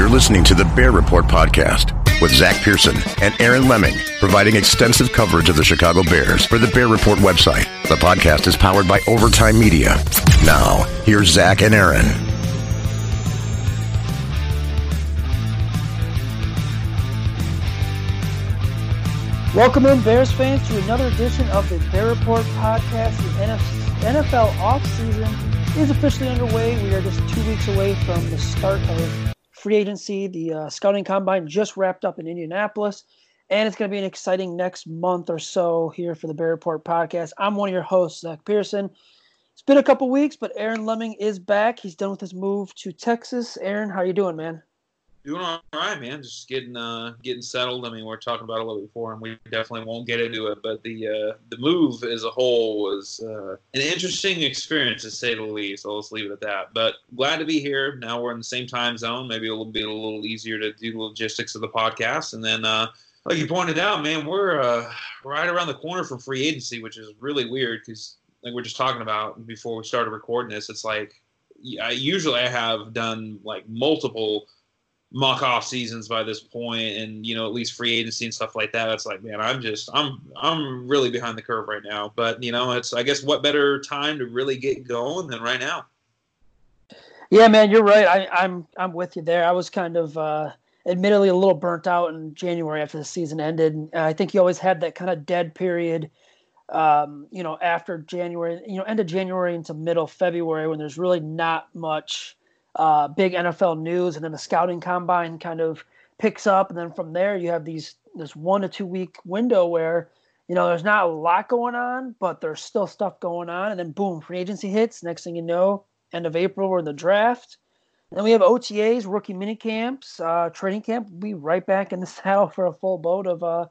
You're listening to the Bear Report podcast with Zach Pearson and Aaron Leming, providing extensive coverage of the Chicago Bears for the Bear Report website. The podcast is powered by Overtime Media. Now, here's Zach and Aaron. Welcome in, Bears fans, to another edition of the Bear Report podcast. The NFL offseason is officially underway. We are just two weeks away from the start of free agency. The uh, scouting combine just wrapped up in Indianapolis, and it's going to be an exciting next month or so here for the Bear Report podcast. I'm one of your hosts, Zach Pearson. It's been a couple weeks, but Aaron Leming is back. He's done with his move to Texas. Aaron, how you doing, man? Doing all right, man. Just getting uh, getting settled. I mean, we are talking about a little before, and we definitely won't get into it. But the uh, the move as a whole was uh, an interesting experience, to say the least. So let's leave it at that. But glad to be here. Now we're in the same time zone. Maybe it'll be a little easier to do the logistics of the podcast. And then, uh, like you pointed out, man, we're uh, right around the corner from free agency, which is really weird because, like we're just talking about before we started recording this, it's like I usually I have done like multiple mock off seasons by this point and you know at least free agency and stuff like that it's like man i'm just i'm i'm really behind the curve right now. But you know it's i guess what better time to really get going than right now? Yeah man you're right. I, i'm i'm with you there. I was kind of uh admittedly a little burnt out in january after the season ended. I think you always had that kind of dead period um, you know after january you know end of january into middle february when there's really not much uh, big NFL news, and then the scouting combine kind of picks up, and then from there you have these this one to two week window where you know there's not a lot going on, but there's still stuff going on, and then boom, free agency hits. Next thing you know, end of April we're in the draft. Then we have OTAs, rookie mini camps, uh, training camp. We'll be right back in the saddle for a full boat of uh,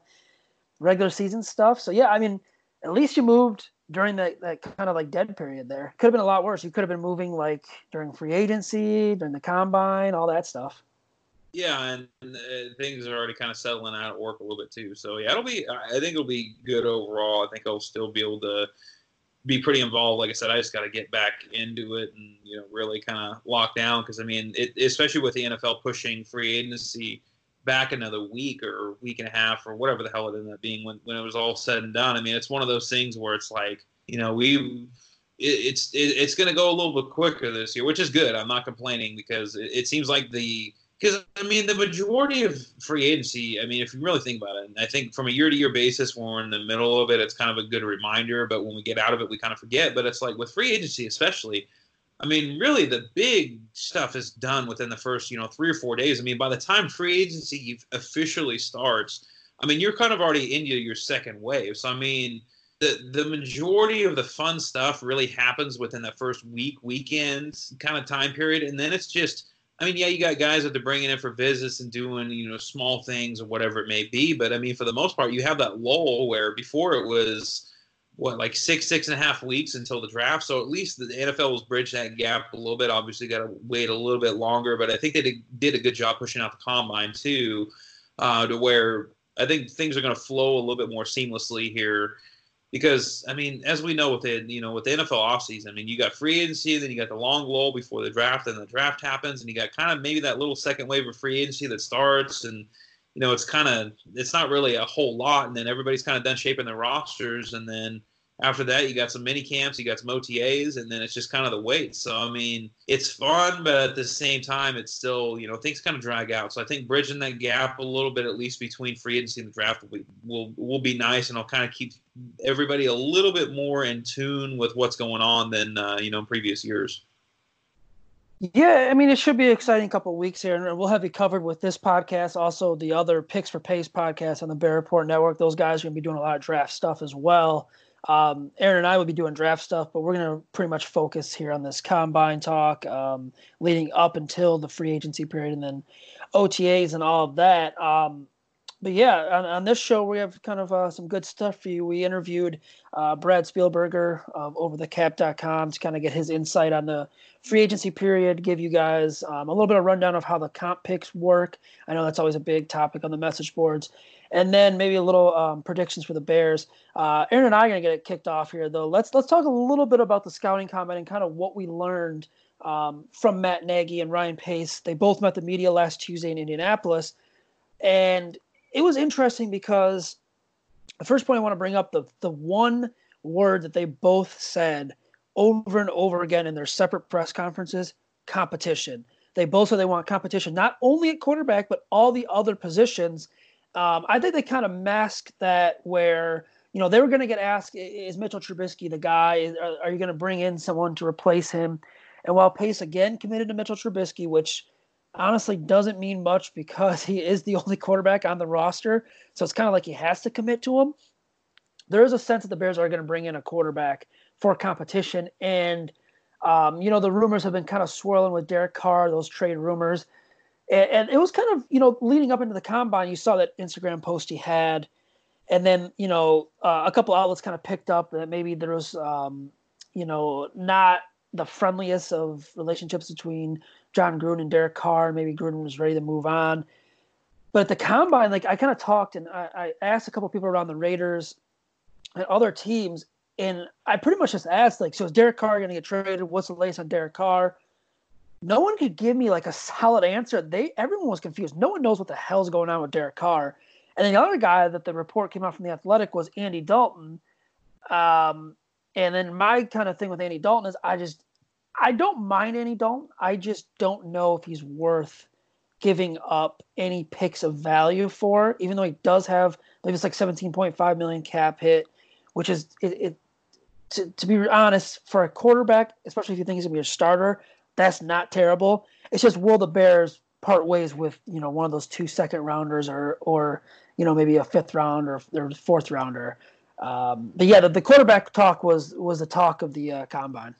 regular season stuff. So yeah, I mean, at least you moved during that, that kind of like dead period there. Could have been a lot worse. You could have been moving like during free agency, during the combine, all that stuff. Yeah, and uh, things are already kind of settling out at work a little bit too. So yeah, it'll be. I think it'll be good overall. I think I'll still be able to be pretty involved. Like I said, I just got to get back into it and you know really kind of lock down because I mean, it, especially with the NFL pushing free agency back another week or week and a half or whatever the hell it ended up being when, when it was all said and done. I mean, it's one of those things where it's like, you know, we it, it's it, it's going to go a little bit quicker this year, which is good. I'm not complaining because it, it seems like the because I mean the majority of free agency. I mean, if you really think about it, I think from a year to year basis, when we're in the middle of it, it's kind of a good reminder. But when we get out of it, we kind of forget. But it's like with free agency, especially I mean, really, the big stuff is done within the first, you know, three or four days. I mean, by the time free agency officially starts, I mean, you're kind of already into your second wave. So, I mean, the the majority of the fun stuff really happens within the first week, weekend kind of time period, and then it's just. I mean, yeah, you got guys that they're bringing in for visits and doing, you know, small things or whatever it may be. But I mean, for the most part, you have that lull where before it was what like six, six and a half weeks until the draft. So at least the NFL has bridged that gap a little bit. Obviously, got to wait a little bit longer, but I think they did, did a good job pushing out the combine too, uh, to where I think things are going to flow a little bit more seamlessly here because I mean, as we know with the you know with the NFL offseason, I mean, you got free agency, then you got the long lull before the draft, and the draft happens, and you got kind of maybe that little second wave of free agency that starts, and you know, it's kind of it's not really a whole lot, and then everybody's kind of done shaping their rosters, and then after that, you got some mini camps, you got some OTAs, and then it's just kind of the wait. So I mean, it's fun, but at the same time, it's still you know things kind of drag out. So I think bridging that gap a little bit, at least between free agency and the draft, will be, will will be nice, and it'll kind of keep everybody a little bit more in tune with what's going on than uh, you know in previous years. Yeah, I mean, it should be an exciting couple weeks here, and we'll have you covered with this podcast. Also, the other Picks for Pace podcast on the Bear Report Network. Those guys are going to be doing a lot of draft stuff as well. Um, Aaron and I will be doing draft stuff, but we're going to pretty much focus here on this combine talk um, leading up until the free agency period and then OTAs and all of that. Um, but yeah, on, on, this show, we have kind of uh, some good stuff for you. We interviewed uh, Brad Spielberger of overthecap.com to kind of get his insight on the free agency period, give you guys um, a little bit of rundown of how the comp picks work. I know that's always a big topic on the message boards and then maybe a little um, predictions for the Bears. Uh, Aaron and I are going to get it kicked off here, though. Let's let's talk a little bit about the scouting combine and kind of what we learned um, from Matt Nagy and Ryan Pace. They both met the media last Tuesday in Indianapolis, and it was interesting because the first point I want to bring up the the one word that they both said over and over again in their separate press conferences: competition. They both said they want competition, not only at quarterback, but all the other positions um, I think they kind of masked that where you know they were going to get asked, "Is Mitchell Trubisky the guy? Are, are you going to bring in someone to replace him?" And while Pace again committed to Mitchell Trubisky, which honestly doesn't mean much because he is the only quarterback on the roster, so it's kind of like he has to commit to him. There is a sense that the Bears are going to bring in a quarterback for competition, and um, you know the rumors have been kind of swirling with Derek Carr, those trade rumors. And, and, it was kind of, you know, leading up into the combine, you saw that Instagram post he had. And then, you know, uh, a couple outlets kind of picked up that maybe there was, um, you know, not the friendliest of relationships between Jon Gruden and Derek Carr. Maybe Gruden was ready to move on. But at the combine, like I kind of talked and I, I asked a couple people around the Raiders and other teams, and I pretty much just asked, like, so is Derek Carr going to get traded? What's the latest on Derek Carr? No one could give me like a solid answer. They everyone was confused. No one knows what the hell's going on with Derek Carr. And then the other guy that the report came out from the Athletic was Andy Dalton. Um, and then my kind of thing with Andy Dalton is I just I don't mind Andy Dalton. I just don't know if he's worth giving up any picks of value for, even though he does have I believe it's like 17.5 million cap hit, which is it, it to, to be honest, for a quarterback, especially if you think he's gonna be a starter, that's not terrible. It's just will the Bears part ways with you know one of those two second rounders or or you know maybe a fifth round or, or fourth rounder. Um, but yeah, the, the quarterback talk was was the talk of the uh, combine.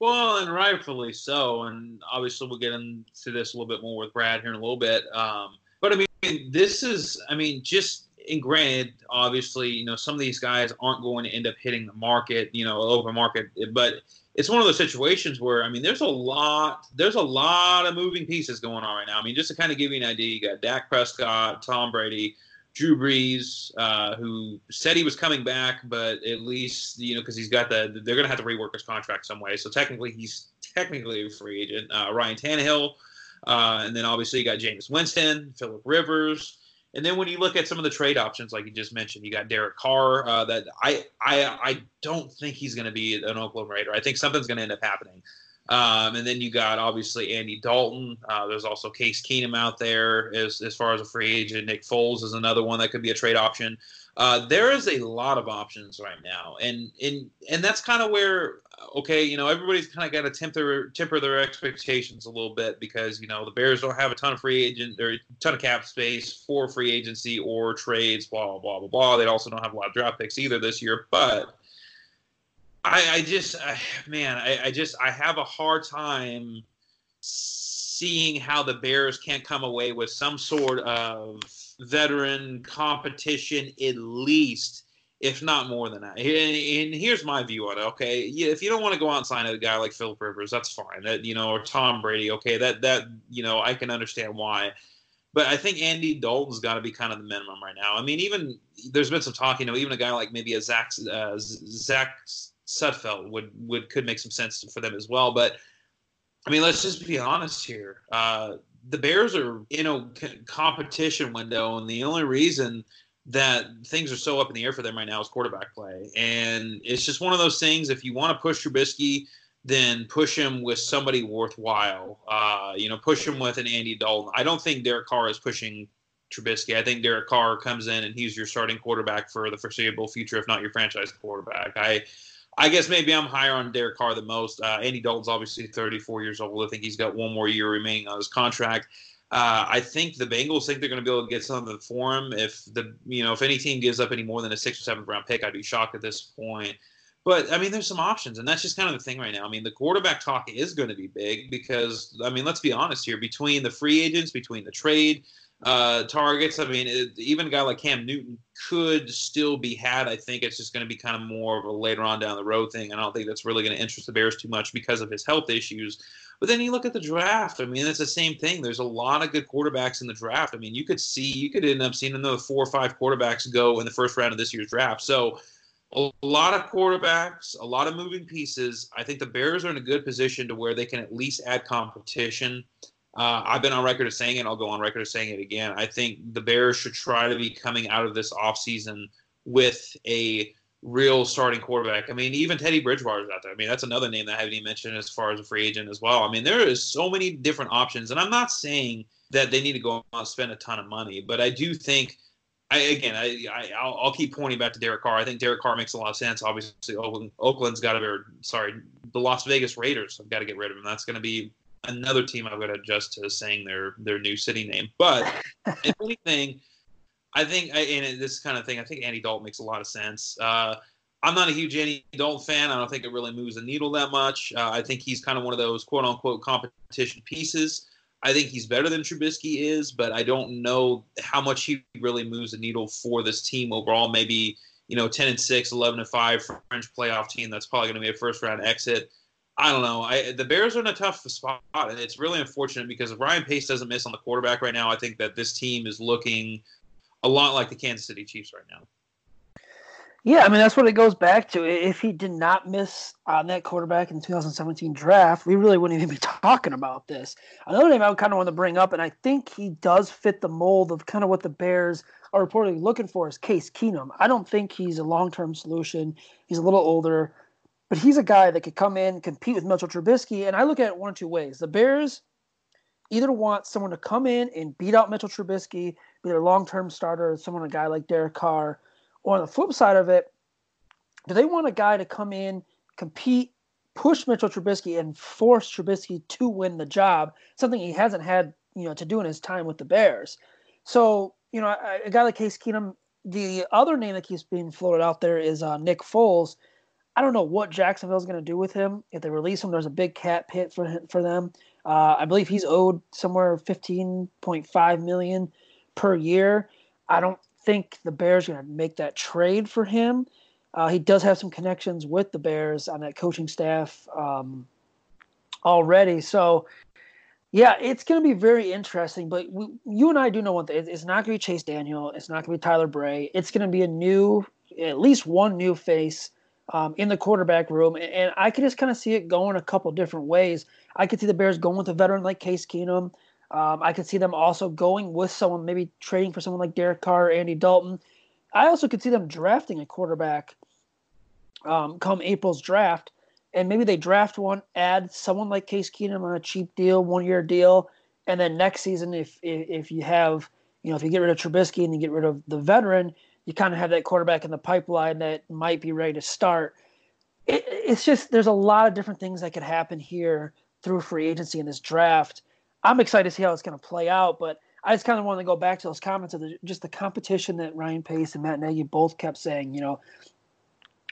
Well, and rightfully so. And obviously, we'll get into this a little bit more with Brad here in a little bit. Um, but I mean, this is, I mean, just and granted, obviously, you know, some of these guys aren't going to end up hitting the market, you know, over market, but it's one of those situations where I mean, there's a lot, there's a lot of moving pieces going on right now. I mean, just to kind of give you an idea, you got Dak Prescott, Tom Brady, Drew Brees, uh, who said he was coming back, but at least you know because he's got the they're gonna have to rework his contract some way. So technically, he's technically a free agent. Uh, Ryan Tannehill, uh, and then obviously you got Jameis Winston, Philip Rivers. And then when you look at some of the trade options, like you just mentioned, you got Derek Carr. Uh, that I I I don't think he's going to be an Oakland Raider. I think something's going to end up happening. Um, and then you got obviously Andy Dalton. Uh, there's also Case Keenum out there as as far as a free agent. Nick Foles is another one that could be a trade option. Uh, there is a lot of options right now, and and and that's kind of where okay, you know, everybody's kind of got to temper temper their expectations a little bit because you know the Bears don't have a ton of free agent or a ton of cap space for free agency or trades, blah blah blah blah. They also don't have a lot of draft picks either this year, but. I, I just, I, man, I, I just, I have a hard time seeing how the Bears can't come away with some sort of veteran competition at least if not more than that. And, here's my view on it. Okay, yeah, if you don't want to go out and sign a guy like Philip Rivers, that's fine. That you know, or Tom Brady. Okay, that that you know, I can understand why. But I think Andy Dalton's got to be kind of the minimum right now. I mean, even there's been some talk. You know, even a guy like maybe a Zach uh, Zach Sudfeld would would could make some sense for them as well. But I mean, let's just be honest here. Uh, the Bears are in a competition window, and the only reason that things are so up in the air for them right now is quarterback play. And it's just one of those things. If you want to push Trubisky, then push him with somebody worthwhile. Uh, you know, push him with an Andy Dalton. I don't think Derek Carr is pushing Trubisky. I think Derek Carr comes in and he's your starting quarterback for the foreseeable future, if not your franchise quarterback. I I guess maybe I'm higher on Derek Carr the most. Uh, Andy Dalton's obviously 34 years old. I think he's got one more year remaining on his contract. Uh, I think the Bengals think they're going to be able to get something for him. If the you know if any team gives up any more than a sixth or seventh round pick, I'd be shocked at this point. But I mean, there's some options, and that's just kind of the thing right now. I mean, the quarterback talk is going to be big because I mean, let's be honest here. Between the free agents, between the trade uh, targets, I mean, it, even a guy like Cam Newton could still be had. I think it's just going to be kind of more of a later on down the road thing. I don't think that's really going to interest the Bears too much because of his health issues. But then you look at the draft. I mean, it's the same thing. There's a lot of good quarterbacks in the draft. I mean, you could see, you could end up seeing another four or five quarterbacks go in the first round of this year's draft. So, a lot of quarterbacks, a lot of moving pieces. I think the Bears are in a good position to where they can at least add competition. Uh, I've been on record of saying it. I'll go on record of saying it again. I think the Bears should try to be coming out of this offseason with a real starting quarterback. I mean, even Teddy Bridgewater's out there. I mean, that's another name that I haven't even mentioned as far as a free agent as well. I mean, there is so many different options, and I'm not saying that they need to go out and spend a ton of money, but I do think. I, again, I, I will I'll keep pointing back to Derek Carr. I think Derek Carr makes a lot of sense. Obviously, Oakland, Oakland's got to be. Sorry, the Las Vegas Raiders. I've got to get rid of him. That's going to be another team I've got to adjust to saying their their new city name. But if anything, I think, and this kind of thing, I think Andy Dalton makes a lot of sense. Uh, I'm not a huge Andy Dalton fan. I don't think it really moves the needle that much. Uh, I think he's kind of one of those quote unquote competition pieces. I think he's better than Trubisky is, but I don't know how much he really moves the needle for this team overall. Maybe, you know, 10 and 6, 11 and 5 French playoff team that's probably going to be a first round exit. I don't know. I, the Bears are in a tough spot, and it's really unfortunate because if Ryan Pace doesn't miss on the quarterback right now, I think that this team is looking – a lot like the Kansas City Chiefs right now. Yeah, I mean that's what it goes back to. If he did not miss on that quarterback in the 2017 draft, we really wouldn't even be talking about this. Another name I would kind of want to bring up, and I think he does fit the mold of kind of what the Bears are reportedly looking for, is Case Keenum. I don't think he's a long-term solution. He's a little older, but he's a guy that could come in, compete with Mitchell Trubisky, and I look at it one or two ways. The Bears either want someone to come in and beat out Mitchell Trubisky be their long term starter, someone a guy like Derek Carr. Or on the flip side of it, do they want a guy to come in, compete, push Mitchell Trubisky, and force Trubisky to win the job? Something he hasn't had, you know, to do in his time with the Bears. So, you know, a, a guy like Case Keenum. The other name that keeps being floated out there is uh, Nick Foles. I don't know what Jacksonville's going to do with him. If they release him, there's a big cap hit for him, for them. Uh, I believe he's owed somewhere 15.5 million per year. I don't think the Bears are going to make that trade for him. Uh, he does have some connections with the Bears on that coaching staff um, already. So, yeah, it's going to be very interesting. But we, you and I do know one thing: it's not going to be Chase Daniel. It's not going to be Tyler Bray. It's going to be a new, at least one new face um, in the quarterback room. And, and I could just kind of see it going a couple different ways. I could see the Bears going with a veteran like Case Keenum. Um, I could see them also going with someone, maybe trading for someone like Derek Carr, or Andy Dalton. I also could see them drafting a quarterback um, come April's draft, and maybe they draft one, add someone like Case Keenum on a cheap deal, one year deal, and then next season, if, if if you have, you know, if you get rid of Trubisky and you get rid of the veteran, you kind of have that quarterback in the pipeline that might be ready to start. It, it's just there's a lot of different things that could happen here through free agency in this draft. I'm excited to see how it's going to play out, but I just kind of want to go back to those comments of the, just the competition that Ryan Pace and Matt Nagy both kept saying. You know,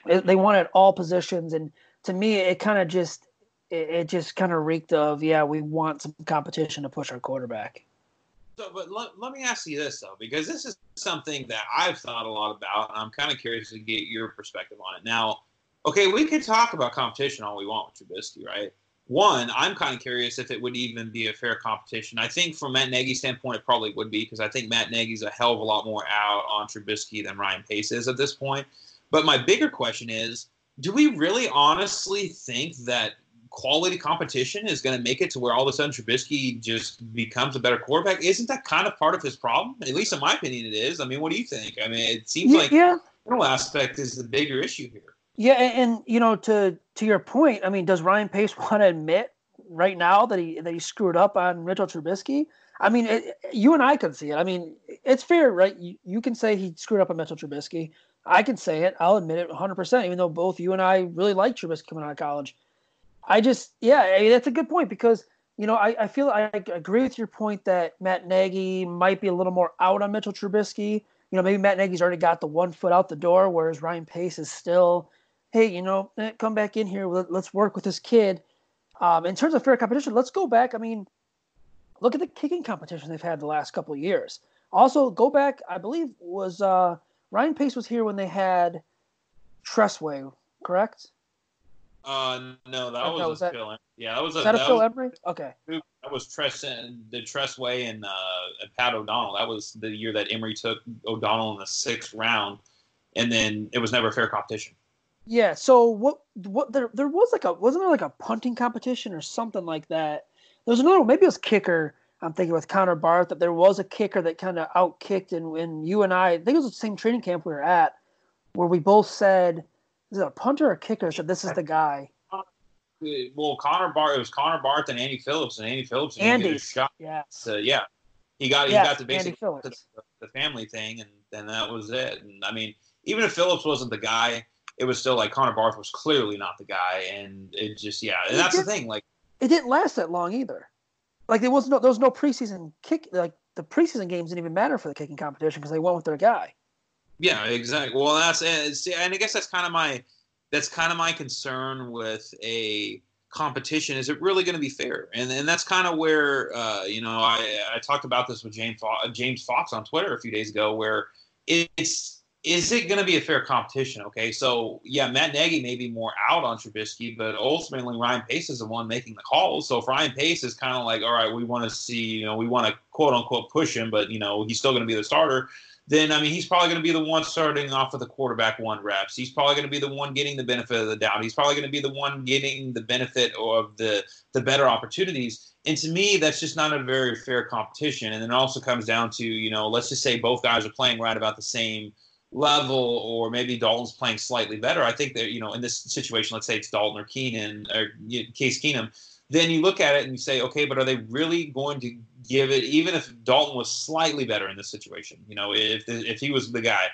it, they wanted all positions, and to me, it kind of just it, it just kind of reeked of yeah, we want some competition to push our quarterback. So, but let, let me ask you this though, because this is something that I've thought a lot about, and I'm kind of curious to get your perspective on it. Now, okay, we can talk about competition all we want with Trubisky, right? One, I'm kind of curious if it would even be a fair competition. I think from Matt Nagy's standpoint, it probably would be because I think Matt Nagy's a hell of a lot more out on Trubisky than Ryan Pace is at this point. But my bigger question is, do we really honestly think that quality competition is going to make it to where all of a sudden Trubisky just becomes a better quarterback? Isn't that kind of part of his problem? At least in my opinion, it is. I mean, what do you think? I mean, it seems yeah, like yeah. the aspect is the bigger issue here. Yeah, and, and, you know, to to your point, I mean, does Ryan Pace want to admit right now that he that he screwed up on Mitchell Trubisky? I mean, it, you and I can see it. I mean, it's fair, right? You, you can say he screwed up on Mitchell Trubisky. I can say it. I'll admit it 100%, even though both you and I really like Trubisky coming out of college. I just, yeah, I mean, that's a good point because, you know, I, I feel I agree with your point that Matt Nagy might be a little more out on Mitchell Trubisky. You know, maybe Matt Nagy's already got the one foot out the door, whereas Ryan Pace is still, hey, you know, eh, come back in here. Let's work with this kid. Um, in terms of fair competition, let's go back. I mean, look at the kicking competition they've had the last couple of years. Also, go back, I believe, was uh, Ryan Pace was here when they had Tress Way, correct? Uh, no, that was, was that, Phil. Yeah, that was a, that a Phil was, Emery. Okay, that was Tress and the Tress Way and uh, Pat O'Donnell. That was the year that Emery took O'Donnell in the sixth round, and then it was never fair competition. Yeah. So what? What there? There was like a wasn't there like a punting competition or something like that? There was another. Maybe it was kicker. I'm thinking with Connor Barth that there was a kicker that kind of outkicked, and when you and I, I think it was the same training camp we were at, where we both said is it a punter or a kicker? Said this is the guy. Well, Connor Barth. It was Connor Barth and Andy Phillips, and Andy Phillips. Andy shot. Yeah. So yeah, he got yes, he got the basic the, the, family thing, and then that was it. And I mean, even if Phillips wasn't the guy, it was still like Connor Barth was clearly not the guy, and it just yeah, and that's the thing. Like it didn't last that long either. Like there was no there was no preseason kick. Like the preseason games didn't even matter for the kicking competition because they went with their guy. Yeah, exactly. Well, that's and I guess that's kind of my that's kind of my concern with a competition. Is it really going to be fair? And and that's kind of where uh, you know I I talked about this with James James Fox on Twitter a few days ago, where it's is it going to be a fair competition? Okay, so yeah, Matt Nagy may be more out on Trubisky, but ultimately Ryan Pace is the one making the calls. So if Ryan Pace is kind of like, all right, we want to see, you know, we want to quote unquote push him, but you know, he's still going to be the starter then I mean he's probably going to be the one starting off with the quarterback one reps. He's probably going to be the one getting the benefit of the doubt. He's probably going to be the one getting the benefit of the the better opportunities. And to me, that's just not a very fair competition. And then it also comes down to you know let's just say both guys are playing right about the same level, or maybe Dalton's playing slightly better. I think that you know in this situation, let's say it's Dalton or Keenan or Case Keenum then you look at it and you say, okay, but are they really going to give it, even if Dalton was slightly better in this situation? You know, if if he was the guy,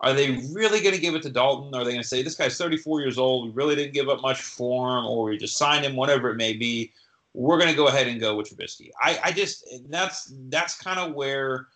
are they really going to give it to Dalton? Are they going to say this guy's 34 years old, we really didn't give up much for him, or we just signed him, whatever it may be? We're going to go ahead and go with Trubisky. I, I just that's that's kind of where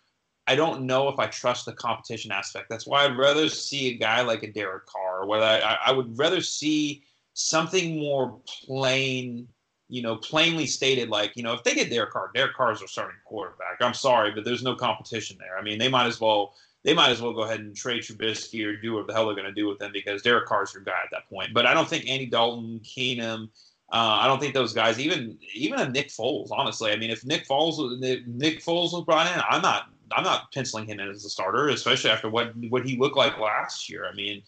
I don't know if I trust the competition aspect. That's why I'd rather see a guy like a Derek Carr, or whether I, I would rather see something more plain you know, plainly stated, like, you know, if they get Derek Carr, Derek Carr is their starting quarterback. I'm sorry, but there's no competition there. I mean, they might as well they might as well go ahead and trade Trubisky or do what the hell they're going to do with them because Derek Carr's your guy at that point. But I don't think Andy Dalton, Keenum, uh, I don't think those guys, even even a Nick Foles, honestly. I mean, if Nick Foles Nick Foles was brought in, I'm not I'm not penciling him in as a starter, especially after what what he looked like last year. I mean,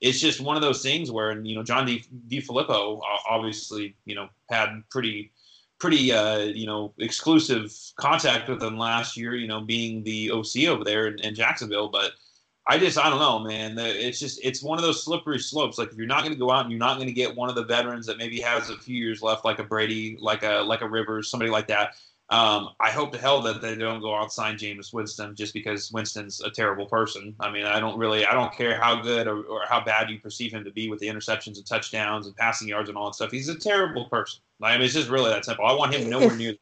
it's just one of those things where you know John DeFilippo obviously you know had pretty pretty uh, you know exclusive contact with him last year. You know, being the OC over there in, in Jacksonville, but. I just I don't know, man. It's just it's one of those slippery slopes. Like if you're not going to go out and you're not going to get one of the veterans that maybe has a few years left, like a Brady, like a like a Rivers, somebody like that, Um, I hope to hell that they don't go out and sign Jameis Winston just because Winston's a terrible person. I mean, I don't really, I don't care how good or, or how bad you perceive him to be with the interceptions and touchdowns and passing yards and all that stuff. He's a terrible person. I mean, it's just really that simple. I want him nowhere If- near.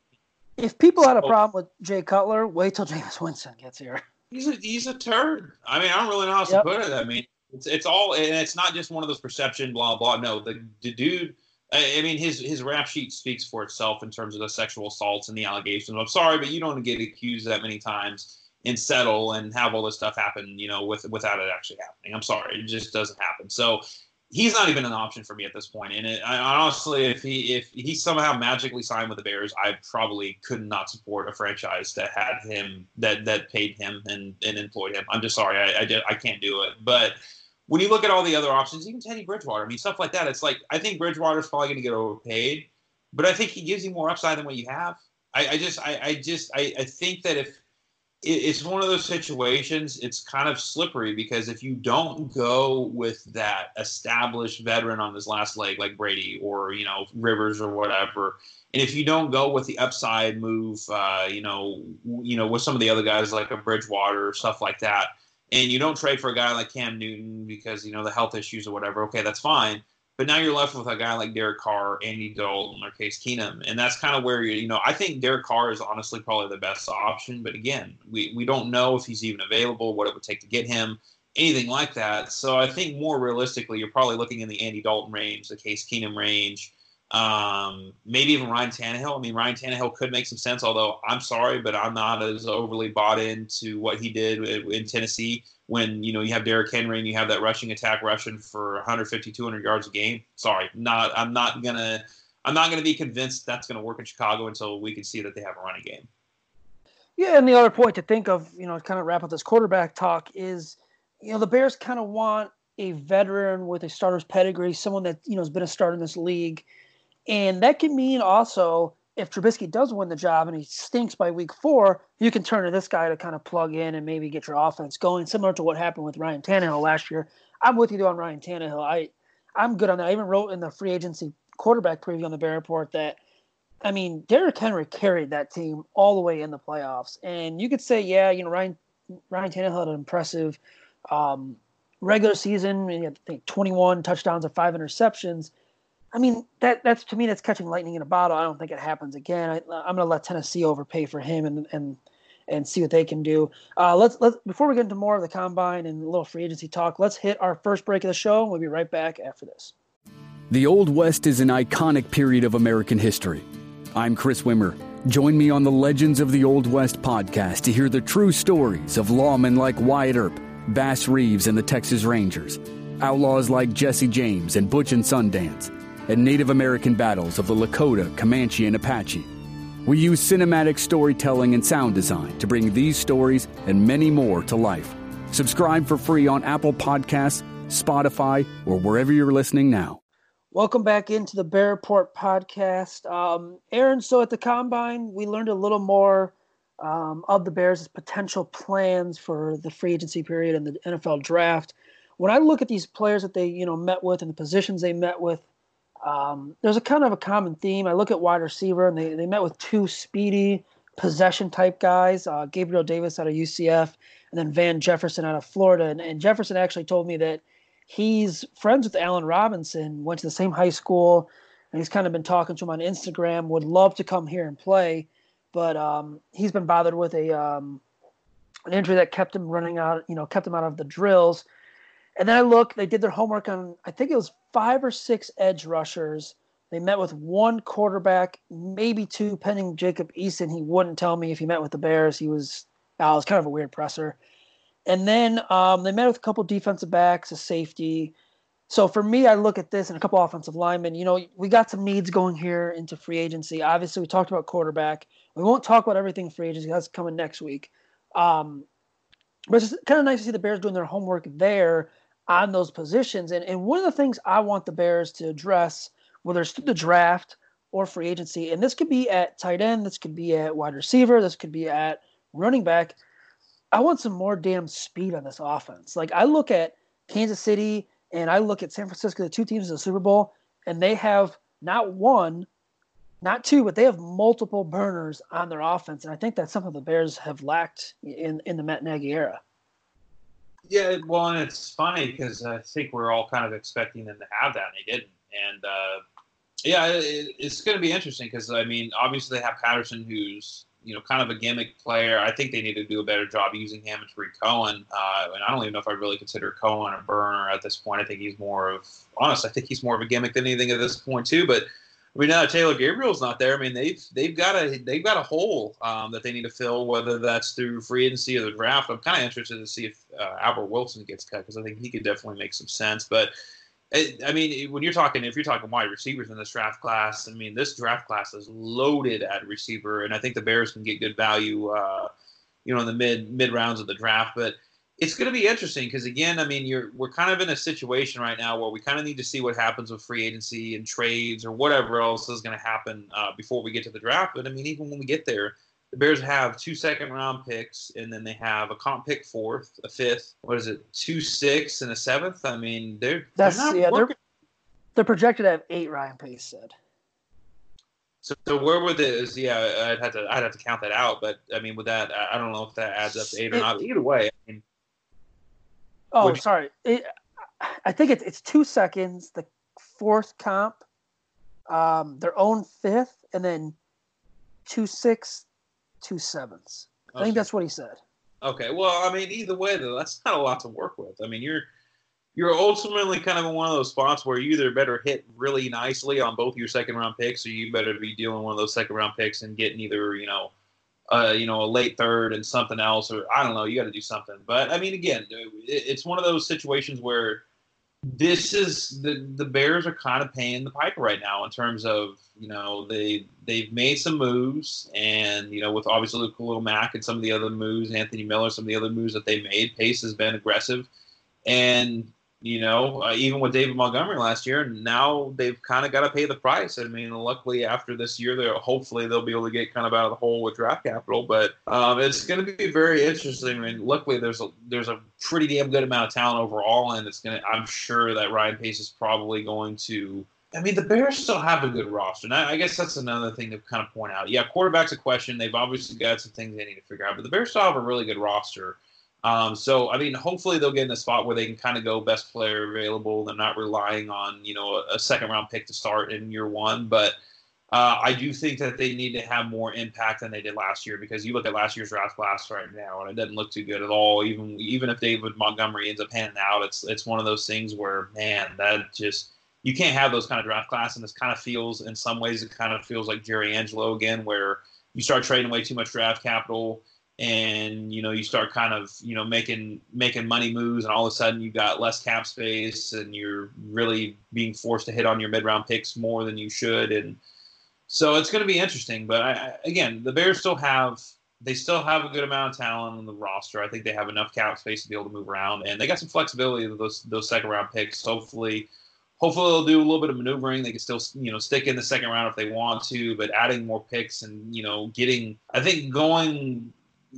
If people had a problem with Jay Cutler, wait till Jameis Winston gets here. He's a he's a turd. I mean, I don't really know how else Yep. to put it. I mean, it's it's all and it's not just one of those perception blah blah. No, the, the dude. I mean, his his rap sheet speaks for itself in terms of the sexual assaults and the allegations. I'm sorry, but you don't get accused that many times and settle and have all this stuff happen, you know, with without it actually happening. I'm sorry, it just doesn't happen. So he's not even an option for me at this point. And it, I, honestly, if he if he somehow magically signed with the Bears, I probably could not support a franchise that had him that that paid him and, and employed him. I'm just sorry, I I, did, I can't do it. But when you look at all the other options, even Teddy Bridgewater, I mean stuff like that, it's like I think Bridgewater's probably going to get overpaid, but I think he gives you more upside than what you have. I, I just I, I just I, I think that if it- it's one of those situations it's kind of slippery because if you don't go with that established veteran on his last leg like brady or you know rivers or whatever and if you don't go with the upside move uh, you know you know with some of the other guys like a bridgewater or stuff like that and you don't trade for a guy like cam newton because you know the health issues or whatever okay that's fine but now you're left with a guy like Derek Carr, Andy Dalton, or Case Keenum, and that's kind of where you you know I think Derek Carr is honestly probably the best option. But again, we we don't know if he's even available, what it would take to get him, anything like that. So I think more realistically, you're probably looking in the Andy Dalton range, the Case Keenum range, um, maybe even Ryan Tannehill. I mean, Ryan Tannehill could make some sense, although I'm sorry, but I'm not as overly bought into what he did in Tennessee when you know you have Derrick Henry and you have that rushing attack rushing for 150 200 yards a game sorry not i'm not gonna i'm not gonna be convinced that's gonna work in chicago until we can see that they have a running game Yeah, and the other point to think of, you know, to kind of wrap up this quarterback talk is, you know, the Bears kind of want a veteran with a starter's pedigree, someone that, you know, has been a starter in this league. And that can mean also if Trubisky does win the job and he stinks by week four, you can turn to this guy to kind of plug in and maybe get your offense going, similar to what happened with Ryan Tannehill last year. I'm with you on Ryan Tannehill. I I'm good on that. I even wrote in the free agency quarterback preview on the Bear Report that I mean, Derrick Henry carried that team all the way in the playoffs. And you could say, yeah, you know, Ryan Ryan Tannehill had an impressive um, regular season. I think, 21 touchdowns and five interceptions. I mean, that that's to me that's catching lightning in a bottle. I don't think it happens again. I, I'm going to let Tennessee overpay for him and and and see what they can do. Uh, let's let's before we get into more of the combine and a little free agency talk, let's hit our first break of the show. We'll be right back after this. The Old West is an iconic period of American history. I'm Chris Wimmer. Join me on the Legends of the Old West podcast to hear the true stories of lawmen like Wyatt Earp, Bass Reeves and the Texas Rangers, outlaws like Jesse James and Butch and Sundance, and Native American battles of the Lakota, Comanche, and Apache. We use cinematic storytelling and sound design to bring these stories and many more to life. Subscribe for free on Apple Podcasts, Spotify, or wherever you're listening now. Welcome back into the Bear Report podcast. Um, Aaron, so at the combine, we learned a little more um, of the Bears' potential plans for the free agency period and the NFL draft. When I look at these players that they, you know, met with and the positions they met with, um, there's a kind of a common theme. I look at wide receiver, and they, they met with two speedy possession type guys, uh, Gabriel Davis out of UCF, and then Van Jefferson out of Florida. And, and Jefferson actually told me that he's friends with Allen Robinson, went to the same high school, and he's kind of been talking to him on Instagram. Would love to come here and play, but um, he's been bothered with a um, an injury that kept him running out. You know, kept him out of the drills. And then I look, they did their homework on, I think it was five or six edge rushers. They met with one quarterback, maybe two, pending Jacob Eason. He wouldn't tell me if he met with the Bears. He was, oh, was kind of a weird presser. And then um, they met with a couple defensive backs, a safety. So for me, I look at this and a couple offensive linemen. You know, we got some needs going here into free agency. Obviously, we talked about quarterback. We won't talk about everything free agency. That's coming next week. Um, but it's kind of nice to see the Bears doing their homework there on those positions. And, and one of the things I want the Bears to address, whether it's through the draft or free agency, and this could be at tight end, this could be at wide receiver, this could be at running back. I want some more damn speed on this offense. Like I look at Kansas City and I look at San Francisco, the two teams in the Super Bowl, and they have not one, not two, but they have multiple burners on their offense, and I think that's something the Bears have lacked in in the Matt Nagy era. Yeah, well, and it's funny because I think we're all kind of expecting them to have that, and they didn't. And uh, yeah, it, it's going to be interesting because I mean, obviously they have Patterson, who's you know kind of a gimmick player. I think they need to do a better job using him and Tarik Cohen. Uh, and I don't even know if I really consider Cohen a burner at this point. I think he's more of honest. I think he's more of a gimmick than anything at this point too. But I mean, now Taylor Gabriel's not there. I mean, they've they've got a they've got a hole um, that they need to fill, whether that's through free agency or the draft. I'm kind of interested to see if uh, Albert Wilson gets cut because I think he could definitely make some sense. But I mean, when you're talking, if you're talking wide receivers in this draft class, I mean, this draft class is loaded at receiver, and I think the Bears can get good value, uh, you know, in the mid mid rounds of the draft. But it's going to be interesting because again, I mean, you're we're kind of in a situation right now where we kind of need to see what happens with free agency and trades or whatever else is going to happen uh, before we get to the draft. But I mean, even when we get there, the Bears have two second round picks, and then they have a comp pick fourth, a fifth. What is it? Two six and a seventh. I mean, they're that's they're yeah. They're, they're projected to have eight. Ryan Pace said. So, so where would this? Yeah, I'd have to I'd have to count that out. But I mean, with that, I don't know if that adds up to eight or it, not. Either way, I mean, Oh, Which, sorry. It, I think it's it's two seconds, the fourth comp, um, their own fifth, and then two six, two sevens. I okay. think that's what he said. Okay. Well, I mean, either way, though, that's not a lot to work with. I mean, you're you're ultimately kind of in one of those spots where you either better hit really nicely on both your second round picks, or you better be dealing one of those second round picks and getting either you know uh, you know, a late third and something else, or I don't know, you got to do something. But I mean, again, it's one of those situations where this is the the Bears are kind of paying the piper right now in terms of you know they they've made some moves and you know with obviously Khalil Mack and some of the other moves, Anthony Miller, some of the other moves that they made. Pace has been aggressive, and you know, uh, even with David Montgomery last year, now they've kind of got to pay the price. I mean, luckily after this year, they hopefully they'll be able to get kind of out of the hole with draft capital. But um, it's going to be very interesting. I mean, luckily there's a there's a pretty damn good amount of talent overall, and it's going to. I'm sure that Ryan Pace is probably going to. I mean, the Bears still have a good roster, and I, I guess that's another thing to kind of point out. Yeah, quarterback's a question. They've obviously got some things they need to figure out, but the Bears still have a really good roster. Um, so I mean, hopefully they'll get in a spot where they can kind of go best player available. They're not relying on you know a, a second round pick to start in year one, but uh, I do think that they need to have more impact than they did last year because you look at last year's draft class right now and it doesn't look too good at all. Even even if David Montgomery ends up panning out, it's it's one of those things where man, that just you can't have those kind of draft class, and this kind of feels in some ways it kind of feels like Jerry Angelo again, where you start trading away too much draft capital and you know you start kind of you know making making money moves and all of a sudden you've got less cap space and you're really being forced to hit on your mid round picks more than you should and so it's going to be interesting but I, again the bears still have they still have a good amount of talent on the roster i think they have enough cap space to be able to move around and they got some flexibility with those those second round picks hopefully hopefully they'll do a little bit of maneuvering. They can still, you know, stick in the second round if they want to, but adding more picks and you know, getting, I think going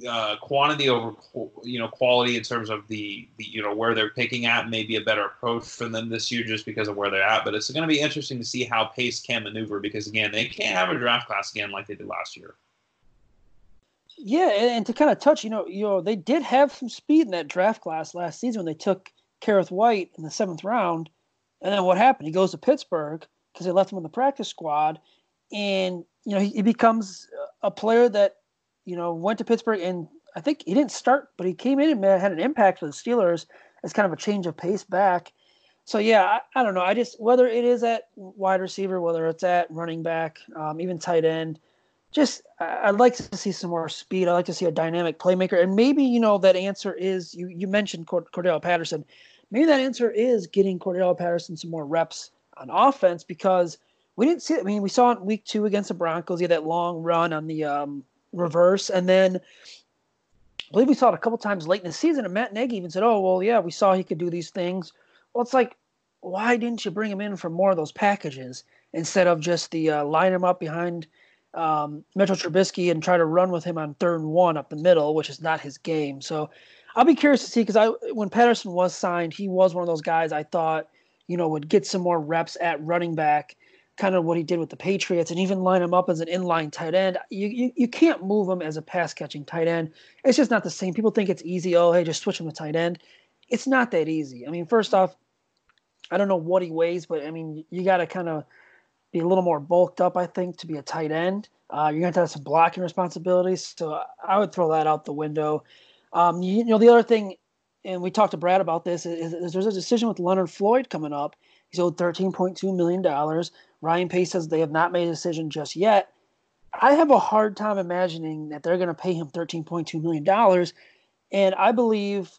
uh, quantity over you know quality in terms of the, the you know where they're picking at may be a better approach for them this year just because of where they're at. But it's going to be interesting to see how Pace can maneuver because again they can't have a draft class again like they did last year. Yeah, and, to kind of touch, you know, you know, they did have some speed in that draft class last season when they took Kerrith Whyte in the seventh round, and then what happened? He goes to Pittsburgh because they left him on the practice squad, and you know he, he becomes a player that you know, went to Pittsburgh and I think he didn't start, but he came in and man, had an impact for the Steelers as kind of a change of pace back. So yeah, I, I don't know. I just whether it is at wide receiver, whether it's at running back, um, even tight end, just I'd like to see some more speed. I'd like to see a dynamic playmaker, and maybe you know that answer is you you mentioned Cord- Cordarrelle Patterson. Maybe that answer is getting Cordarrelle Patterson some more reps on offense because we didn't see. I mean, we saw it in week two against the Broncos. He had that long run on the um, reverse. And then I believe we saw it a couple times late in the season, and Matt Nagy even said, "Oh, well, yeah, we saw he could do these things." Well, it's like, why didn't you bring him in for more of those packages instead of just the uh, line him up behind um, Mitchell Trubisky and try to run with him on third and one up the middle, which is not his game. So I'll be curious to see because I when Patterson was signed, he was one of those guys I thought you know would get some more reps at running back kind of what he did with the Patriots and even line him up as an inline tight end. You, you, you can't move him as a pass catching tight end. It's just not the same. People think it's easy. Oh, hey, just switch him to tight end. It's not that easy. I mean, first off, I don't know what he weighs, but I mean, you got to kind of be a little more bulked up, I think, to be a tight end. Uh, you're going to have some blocking responsibilities. So I would throw that out the window. Um, you, you know, the other thing, and we talked to Brad about this, is, is there's a decision with Leonard Floyd coming up. He's owed $13.2 million. Ryan Pace says they have not made a decision just yet. I have a hard time imagining that they're going to pay him $13.2 million. And I believe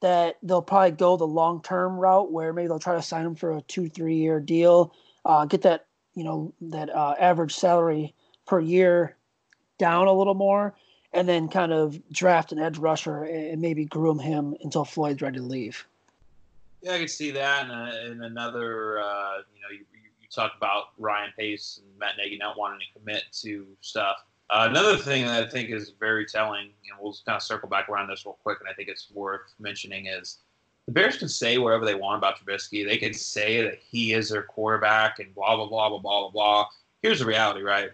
that they'll probably go the long term route where maybe they'll try to sign him for a two, three year deal, uh, get that, you know, that uh, average salary per year down a little more, and then kind of draft an edge rusher and maybe groom him until Floyd's ready to leave. Yeah, I can see that. And, uh, and another, uh, you know, you, you talk about Ryan Pace and Matt Nagy not wanting to commit to stuff. Uh, another thing that I think is very telling, and we'll kind of circle back around this real quick, and I think it's worth mentioning is the Bears can say whatever they want about Trubisky. They can say that he is their quarterback and blah blah blah blah blah blah. Here's the reality, right?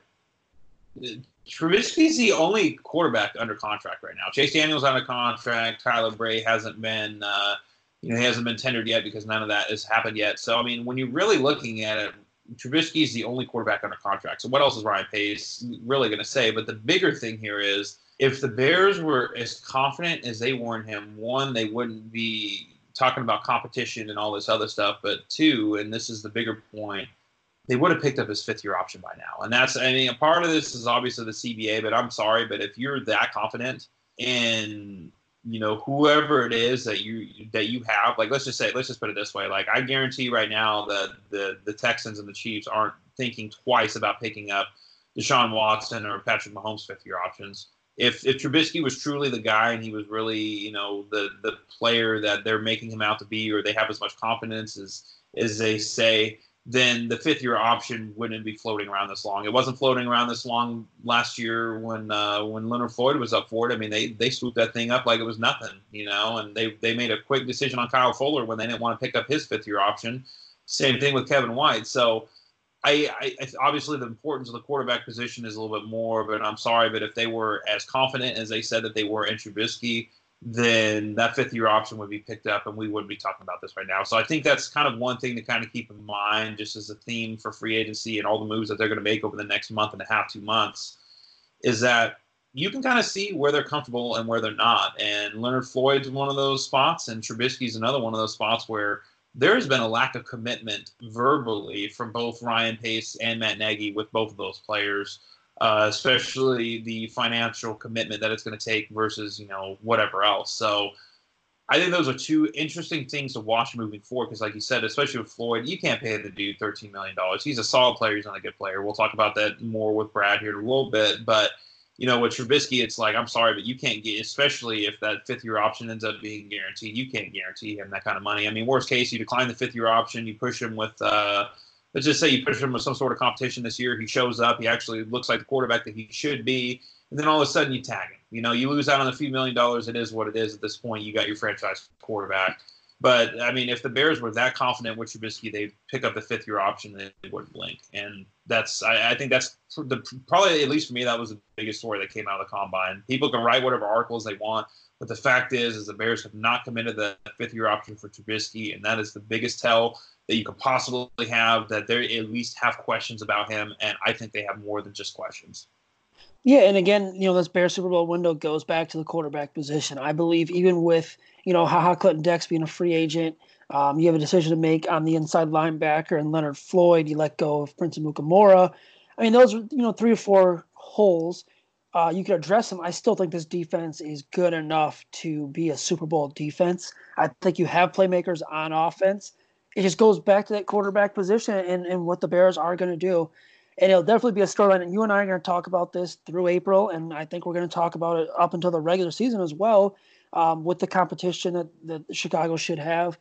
Trubisky's the only quarterback under contract right now. Chase Daniel's under contract. Tyler Bray hasn't been. Uh, you know, he hasn't been tendered yet because none of that has happened yet. So, I mean, when you're really looking at it, Trubisky is the only quarterback under contract. So, what else is Ryan Pace really going to say? But the bigger thing here is if the Bears were as confident as they were in him, one, they wouldn't be talking about competition and all this other stuff. But two, and this is the bigger point, they would have picked up his fifth year option by now. And that's, I mean, a part of this is obviously the CBA, but I'm sorry, but if you're that confident in you know whoever it is that you that you have like let's just say let's just put it this way like i guarantee right now that the the texans and the chiefs aren't thinking twice about picking up deshaun watson or patrick mahomes fifth year options. If if Trubisky was truly the guy and he was really you know the the player that they're making him out to be or they have as much confidence as as they say then the fifth year option wouldn't be floating around this long. It wasn't floating around this long last year when uh, when Leonard Floyd was up for it. I mean, they they swooped that thing up like it was nothing, you know, and they they made a quick decision on Kyle Fuller when they didn't want to pick up his fifth year option. Same thing with Kevin White. So. I, I, obviously the importance of the quarterback position is a little bit more, but I'm sorry, but if they were as confident as they said that they were in Trubisky, then that fifth year option would be picked up and we wouldn't be talking about this right now. So I think that's kind of one thing to kind of keep in mind just as a theme for free agency and all the moves that they're going to make over the next month and a half, two months, is that you can kind of see where they're comfortable and where they're not. And Leonard Floyd's one of those spots, and Trubisky's another one of those spots where there has been a lack of commitment verbally from both Ryan Pace and Matt Nagy with both of those players uh, especially the financial commitment that it's going to take versus you know whatever else. So I think those are two interesting things to watch moving forward because, like you said, especially with Floyd, you can't pay the dude thirteen million dollars. He's a solid player. He's not a good player. We'll talk about that more with Brad here in a little bit, but. You know, with Trubisky, it's like I'm sorry, but you can't get, especially if that fifth year option ends up being guaranteed. You can't guarantee him that kind of money. I mean, worst case, you decline the fifth year option, you push him with uh, let's just say you push him with some sort of competition this year. He shows up. He actually looks like the quarterback that he should be. And then all of a sudden you tag him. You know, you lose out on a few million dollars. It is what it is at this point. You got your franchise quarterback. But I mean, if the Bears were that confident with Trubisky, they'd pick up the fifth year option. And they wouldn't blink. And that's, I, I, think that's the probably at least for me, that was the biggest story that came out of the combine. People can write whatever articles they want, but the fact is, is the Bears have not committed the fifth year option for Trubisky, and that is the biggest tell that you could possibly have that they at least have questions about him, and I think they have more than just questions. Yeah, and again, you know, this Bear Super Bowl window goes back to the quarterback position. I believe even with you know Ha Ha Clinton-Dix being a free agent, um, you have a decision to make on the inside linebacker and Leonard Floyd. You let go of Prince Amukamara. I mean, those are you know three or four holes. Uh, you could address them. I still think this defense is good enough to be a Super Bowl defense. I think you have playmakers on offense it just goes back to that quarterback position and, and what the Bears are going to do. And it'll definitely be a storyline. And you and I are going to talk about this through April. And I think we're going to talk about it up until the regular season as well um, with the competition that, that Chicago should have.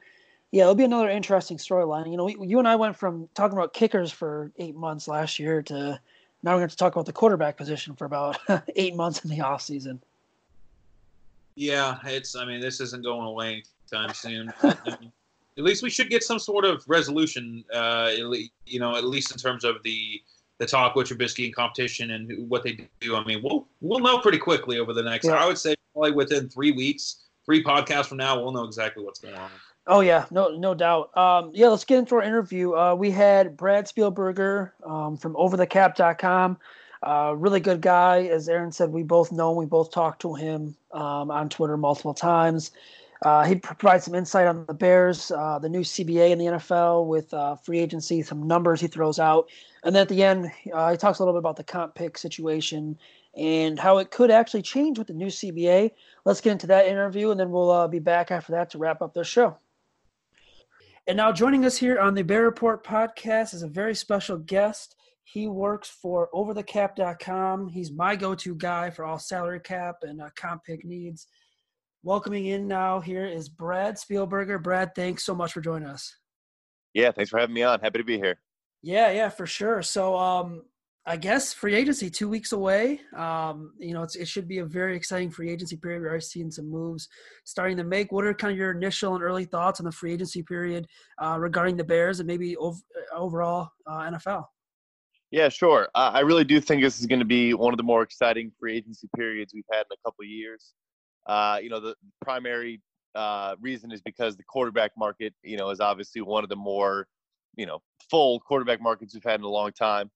Yeah, it'll be another interesting storyline. You know, we, you and I went from talking about kickers for eight months last year to now we're going to talk about the quarterback position for about eight months in the off season. Yeah, it's. I mean, this isn't going away anytime soon. at least we should get some sort of resolution. Uh, you know, at least in terms of the the talk with Trubisky and competition and what they do. I mean, we'll we'll know pretty quickly over the next. Yeah. I would say probably within three weeks, three podcasts from now, we'll know exactly what's going on. Oh yeah, no no doubt. Um, yeah, let's get into our interview. Uh, we had Brad Spielberger um, from OverTheCap.com. Uh, really good guy, as Aaron said. We both know. him. We both talked to him um, on Twitter multiple times. Uh, he provides some insight on the Bears, uh, the new CBA in the NFL with uh, free agency, some numbers he throws out, and then at the end, uh, he talks a little bit about the comp pick situation and how it could actually change with the new CBA. Let's get into that interview, and then we'll uh, be back after that to wrap up the show. And now, joining us here on the Bear Report podcast is a very special guest. He works for OverTheCap.com. He's my go-to guy for all salary cap and uh, comp pick needs. Welcoming in now here is Brad Spielberger. Brad, thanks so much for joining us. Yeah, thanks for having me on. Happy to be here. Yeah, yeah, for sure. So, um, I guess free agency two weeks away. Um, you know, it should be a very exciting free agency period. We're already seeing some moves starting to make. What are kind of your initial and early thoughts on the free agency period uh, regarding the Bears and maybe ov- overall uh, NFL? Yeah, sure. Uh, I really do think this is going to be one of the more exciting free agency periods we've had in a couple of years. Uh, you know, the primary uh, reason is because the quarterback market, you know, is obviously one of the more, you know, full quarterback markets we've had in a long time.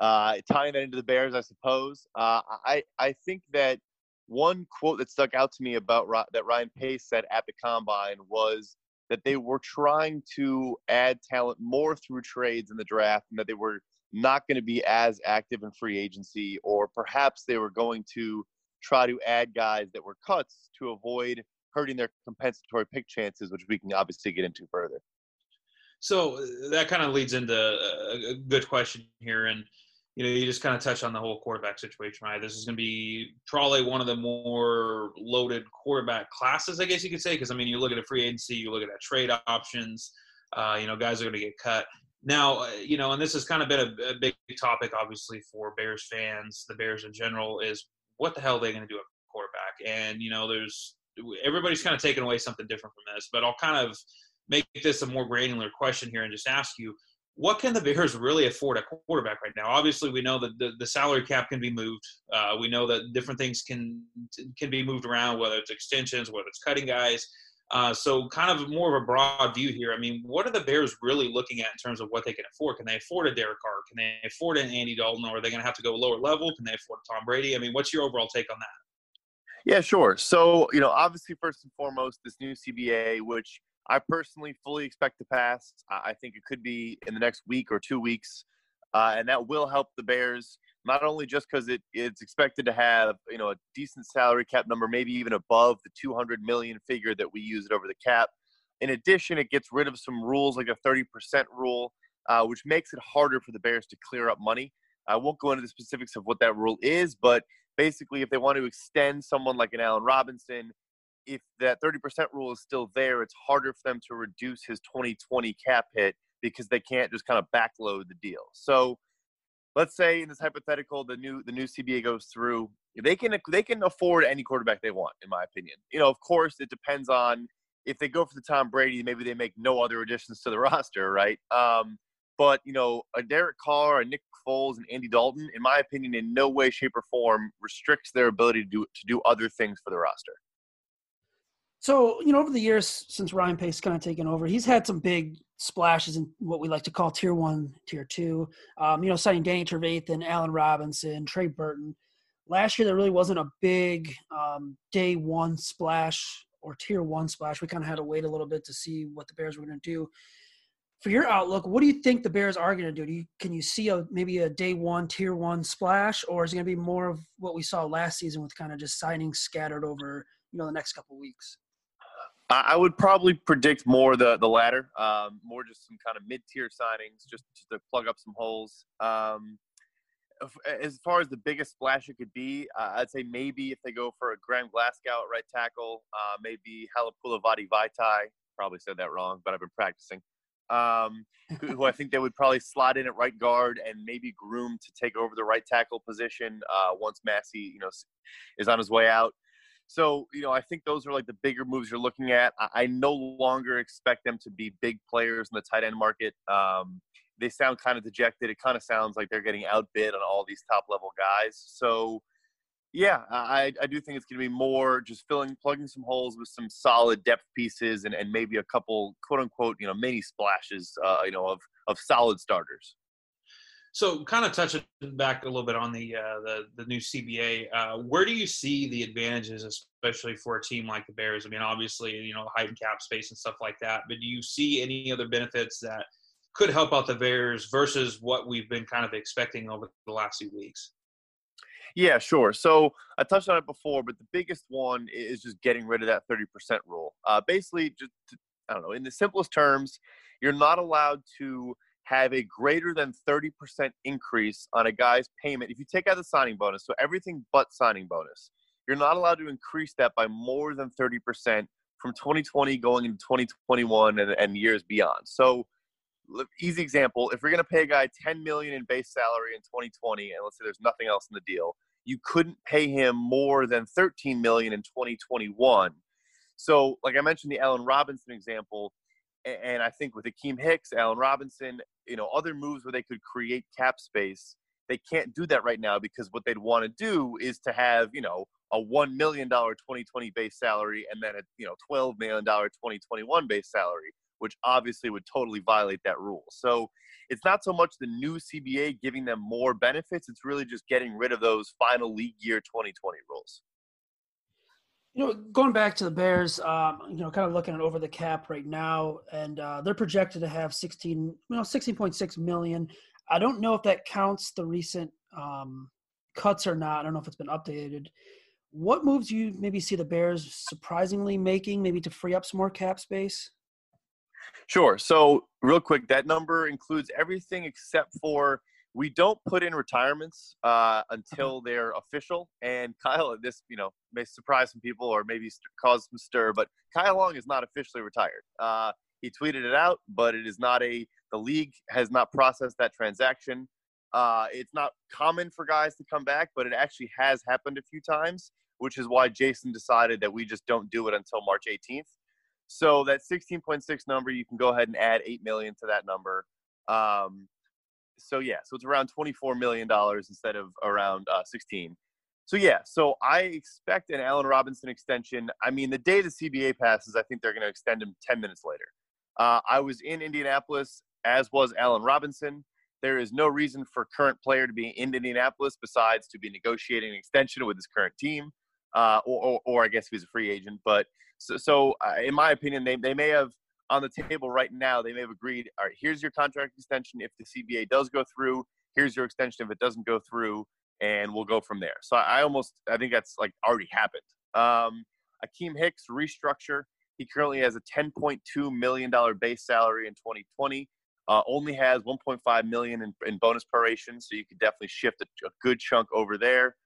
Uh, tying that into the Bears, I suppose. Uh, I I think that one quote that stuck out to me about that Ryan Pace said at the combine was that they were trying to add talent more through trades in the draft, and that they were not going to be as active in free agency, or perhaps they were going to try to add guys that were cuts to avoid hurting their compensatory pick chances, which we can obviously get into further. So uh, that kind of leads into a good question here, and you know, you just kind of touched on the whole quarterback situation, right? This is going to be probably one of the more loaded quarterback classes, I guess you could say, because I mean, you look at a free agency, you look at trade options, uh, you know, guys are going to get cut. Now, uh, you know, and this has kind of been a, a, big topic, obviously, for Bears fans, the Bears in general, is what the hell are they going to do at quarterback? And you know, there's everybody's kind of taking away something different from this, but I'll kind of make this a more granular question here and just ask you what can the Bears really afford at quarterback right now? Obviously, we know that the, the salary cap can be moved. Uh, we know that different things can can be moved around, whether it's extensions, whether it's cutting guys. Uh, so, kind of more of a broad view here. I mean, what are the Bears really looking at in terms of what they can afford? Can they afford a Derek Carr? Can they afford an Andy Dalton? Or are they going to have to go lower level? Can they afford Tom Brady? I mean, what's your overall take on that? Yeah, sure. So, you know, obviously, first and foremost, this new CBA, which I personally fully expect to pass. I think it could be in the next week or two weeks, uh, and that will help the Bears not only just because it, it's expected to have you know a decent salary cap number, maybe even above the 200 million figure that we use it over the cap. In addition, it gets rid of some rules like a 30% rule, uh, which makes it harder for the Bears to clear up money. I won't go into the specifics of what that rule is, but basically, if they want to extend someone like an Allen Robinson if that 30% rule is still there, it's harder for them to reduce his 2020 cap hit because they can't just kind of backload the deal. So let's say in this hypothetical, the new the new CBA goes through, they can they can afford any quarterback they want, in my opinion. You know, of course, it depends on if they go for the Tom Brady, maybe they make no other additions to the roster, right? Um, but you know, a Derek Carr, a Nick Foles, and Andy Dalton, in my opinion, in no way, shape, or form restricts their ability to do to do other things for the roster. So, you know, over the years since Ryan Pace kind of taken over, he's had some big splashes in what we like to call tier one, tier two. Um, you know, signing Danny Trevathan, Allen Robinson, Trey Burton. Last year, there really wasn't a big um, day one splash or tier one splash. We kind of had to wait a little bit to see what the Bears were going to do. For your outlook, what do you think the Bears are going to do? do you, can you see a maybe a day one, tier one splash, or is it going to be more of what we saw last season with kind of just signings scattered over you know the next couple weeks? I would probably predict more the the latter, um, more just some kind of mid tier signings, just, just, to plug up some holes. Um, as far as the biggest splash it could be, uh, I'd say maybe if they go for a Graham Glasgow at right tackle, uh, maybe Halapoulivaati Vaitai. Probably said that wrong, but I've been practicing. Um, who, who, I think they would probably slot in at right guard and maybe groom to take over the right tackle position uh, once Massey, you know, is on his way out. So, you know, I think those are like the bigger moves you're looking at. I, I no longer expect them to be big players in the tight end market. Um, they sound kind of dejected. It kind of sounds like they're getting outbid on all these top level guys. So, yeah, I, I do think it's going to be more just filling, plugging some holes with some solid depth pieces and, and maybe a couple quote unquote, you know, mini splashes, uh, you know, of, of solid starters. So, kind of touching back a little bit on the uh, the, the new CBA, uh, where do you see the advantages, especially for a team like the Bears? I mean, obviously, you know, height and cap space and stuff like that. But do you see any other benefits that could help out the Bears versus what we've been kind of expecting over the last few weeks? Yeah, sure. So I touched on it before, but the biggest one is just getting rid of that 30% rule. Uh, basically, just to, I don't know, in the simplest terms, you're not allowed to have a greater than 30% increase on a guy's payment if you take out the signing bonus. So everything but signing bonus. You're not allowed to increase that by more than 30% from 2020 going into 2021 and, and years beyond. So easy example, if we're going to pay a guy 10 million in base salary in 2020 and let's say there's nothing else in the deal, you couldn't pay him more than 13 million in 2021. So, like I mentioned the Allen Robinson example, and I think with Akiem Hicks, Allen Robinson, you know, other moves where they could create cap space, they can't do that right now because what they'd want to do is to have, you know, a $1 million 2020 base salary and then a, you know, $12 million 2021 base salary, which obviously would totally violate that rule. So it's not so much the new CBA giving them more benefits, it's really just getting rid of those final league year 2020 rules. You know, going back to the Bears, um, you know, kind of looking at over the cap right now, and uh, they're projected to have 16, you know, 16.6 million. I don't know if that counts the recent um, cuts or not. I don't know if it's been updated. What moves do you maybe see the Bears surprisingly making, maybe to free up some more cap space? Sure. So, real quick, that number includes everything except for we don't put in retirements uh, until they're official. And Kyle, this you know may surprise some people or maybe cause some stir, but Kyle Long is not officially retired. Uh, he tweeted it out, but it is not a. The league has not processed that transaction. Uh, it's not common for guys to come back, but it actually has happened a few times, which is why Jason decided that we just don't do it until March 18th. So that 16.6 number, you can go ahead and add 8 million to that number. Um, so yeah, so it's around twenty-four million dollars instead of around uh, sixteen. So yeah, so I expect an Allen Robinson extension. I mean, the day the CBA passes, I think they're going to extend him ten minutes later. Uh, I was in Indianapolis, as was Allen Robinson. There is no reason for current player to be in Indianapolis besides to be negotiating an extension with his current team, uh, or, or, or, I guess he's a free agent. But so, so uh, in my opinion, they, they may have on the table right now, they may have agreed, all right, here's your contract extension. If the CBA does go through, here's your extension. If it doesn't go through, and we'll go from there. So I almost, I think that's like already happened. Um, Akiem Hicks restructure. He currently has a $10.2 million base salary in 2020. Uh, only has 1.5 million in, in bonus proration, so you could definitely shift a, a good chunk over there.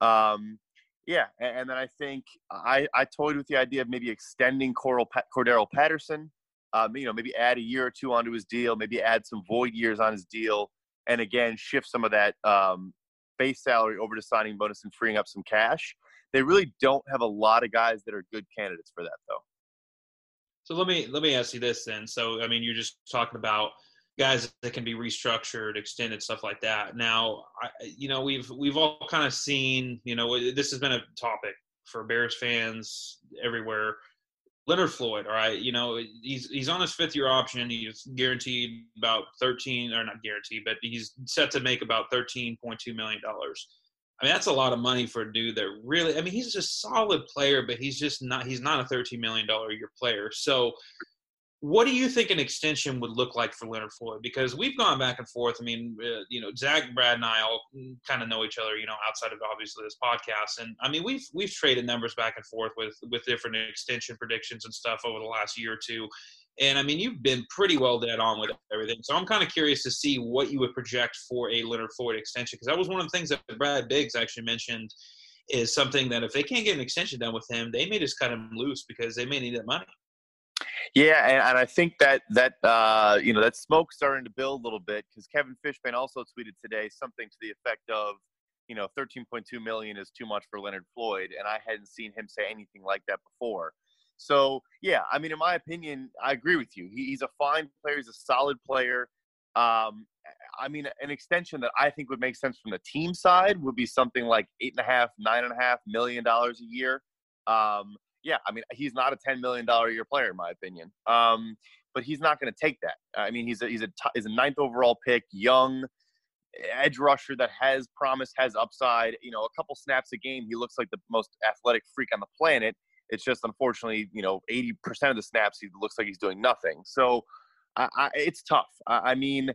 Um, yeah, and, and, then I think I, I toyed with the idea of maybe extending Coral, Cordarrelle Patterson um, you know, maybe add a year or two onto his deal, maybe add some void years on his deal, and again shift some of that um, base salary over to signing bonus and freeing up some cash. They really don't have a lot of guys that are good candidates for that, though. So let me let me ask you this then. So I mean, you're just talking about guys that can be restructured, extended, stuff like that. Now, I, you know, we've we've all kind of seen, you know, this has been a topic for Bears fans everywhere Leonard Floyd, all right, you know, he's he's on his fifth year option. He's guaranteed about thirteen, or not guaranteed, but he's set to make about thirteen point two million dollars. I mean, that's a lot of money for a dude that really. I mean, he's just a solid player, but he's just not. He's not a thirteen million dollar year player. So, what do you think an extension would look like for Leonard Floyd? Because we've gone back and forth. I mean, uh, you know, Zach, Brad, and I all kind of know each other. You know, outside of obviously this podcast, and I mean, we've we've traded numbers back and forth with with different extension predictions and stuff over the last year or two. And I mean, you've been pretty well dead on with everything. So I'm kind of curious to see what you would project for a Leonard Floyd extension because that was one of the things that Brad Biggs actually mentioned is something that if they can't get an extension done with him, they may just cut him loose because they may need that money. Yeah, and, and I think that that uh, you know that smoke's starting to build a little bit because Kevin Fishbain also tweeted today something to the effect of, you know, 13.2 million is too much for Leonard Floyd, and I hadn't seen him say anything like that before. So yeah, I mean, in my opinion, I agree with you. He, he's a fine player. He's a solid player. Um, I mean, an extension that I think would make sense from the team side would be something like eight and a half, nine and a half million dollars a year. Um, yeah, I mean, he's not a ten million dollar a year player, in my opinion. Um, but he's not going to take that. I mean, he's a he's a he's a ninth overall pick, young edge rusher that has promise, has upside. You know, a couple snaps a game, he looks like the most athletic freak on the planet. It's just unfortunately, you know, 80% of the snaps he looks like he's doing nothing. So I, I, it's tough. I, I mean,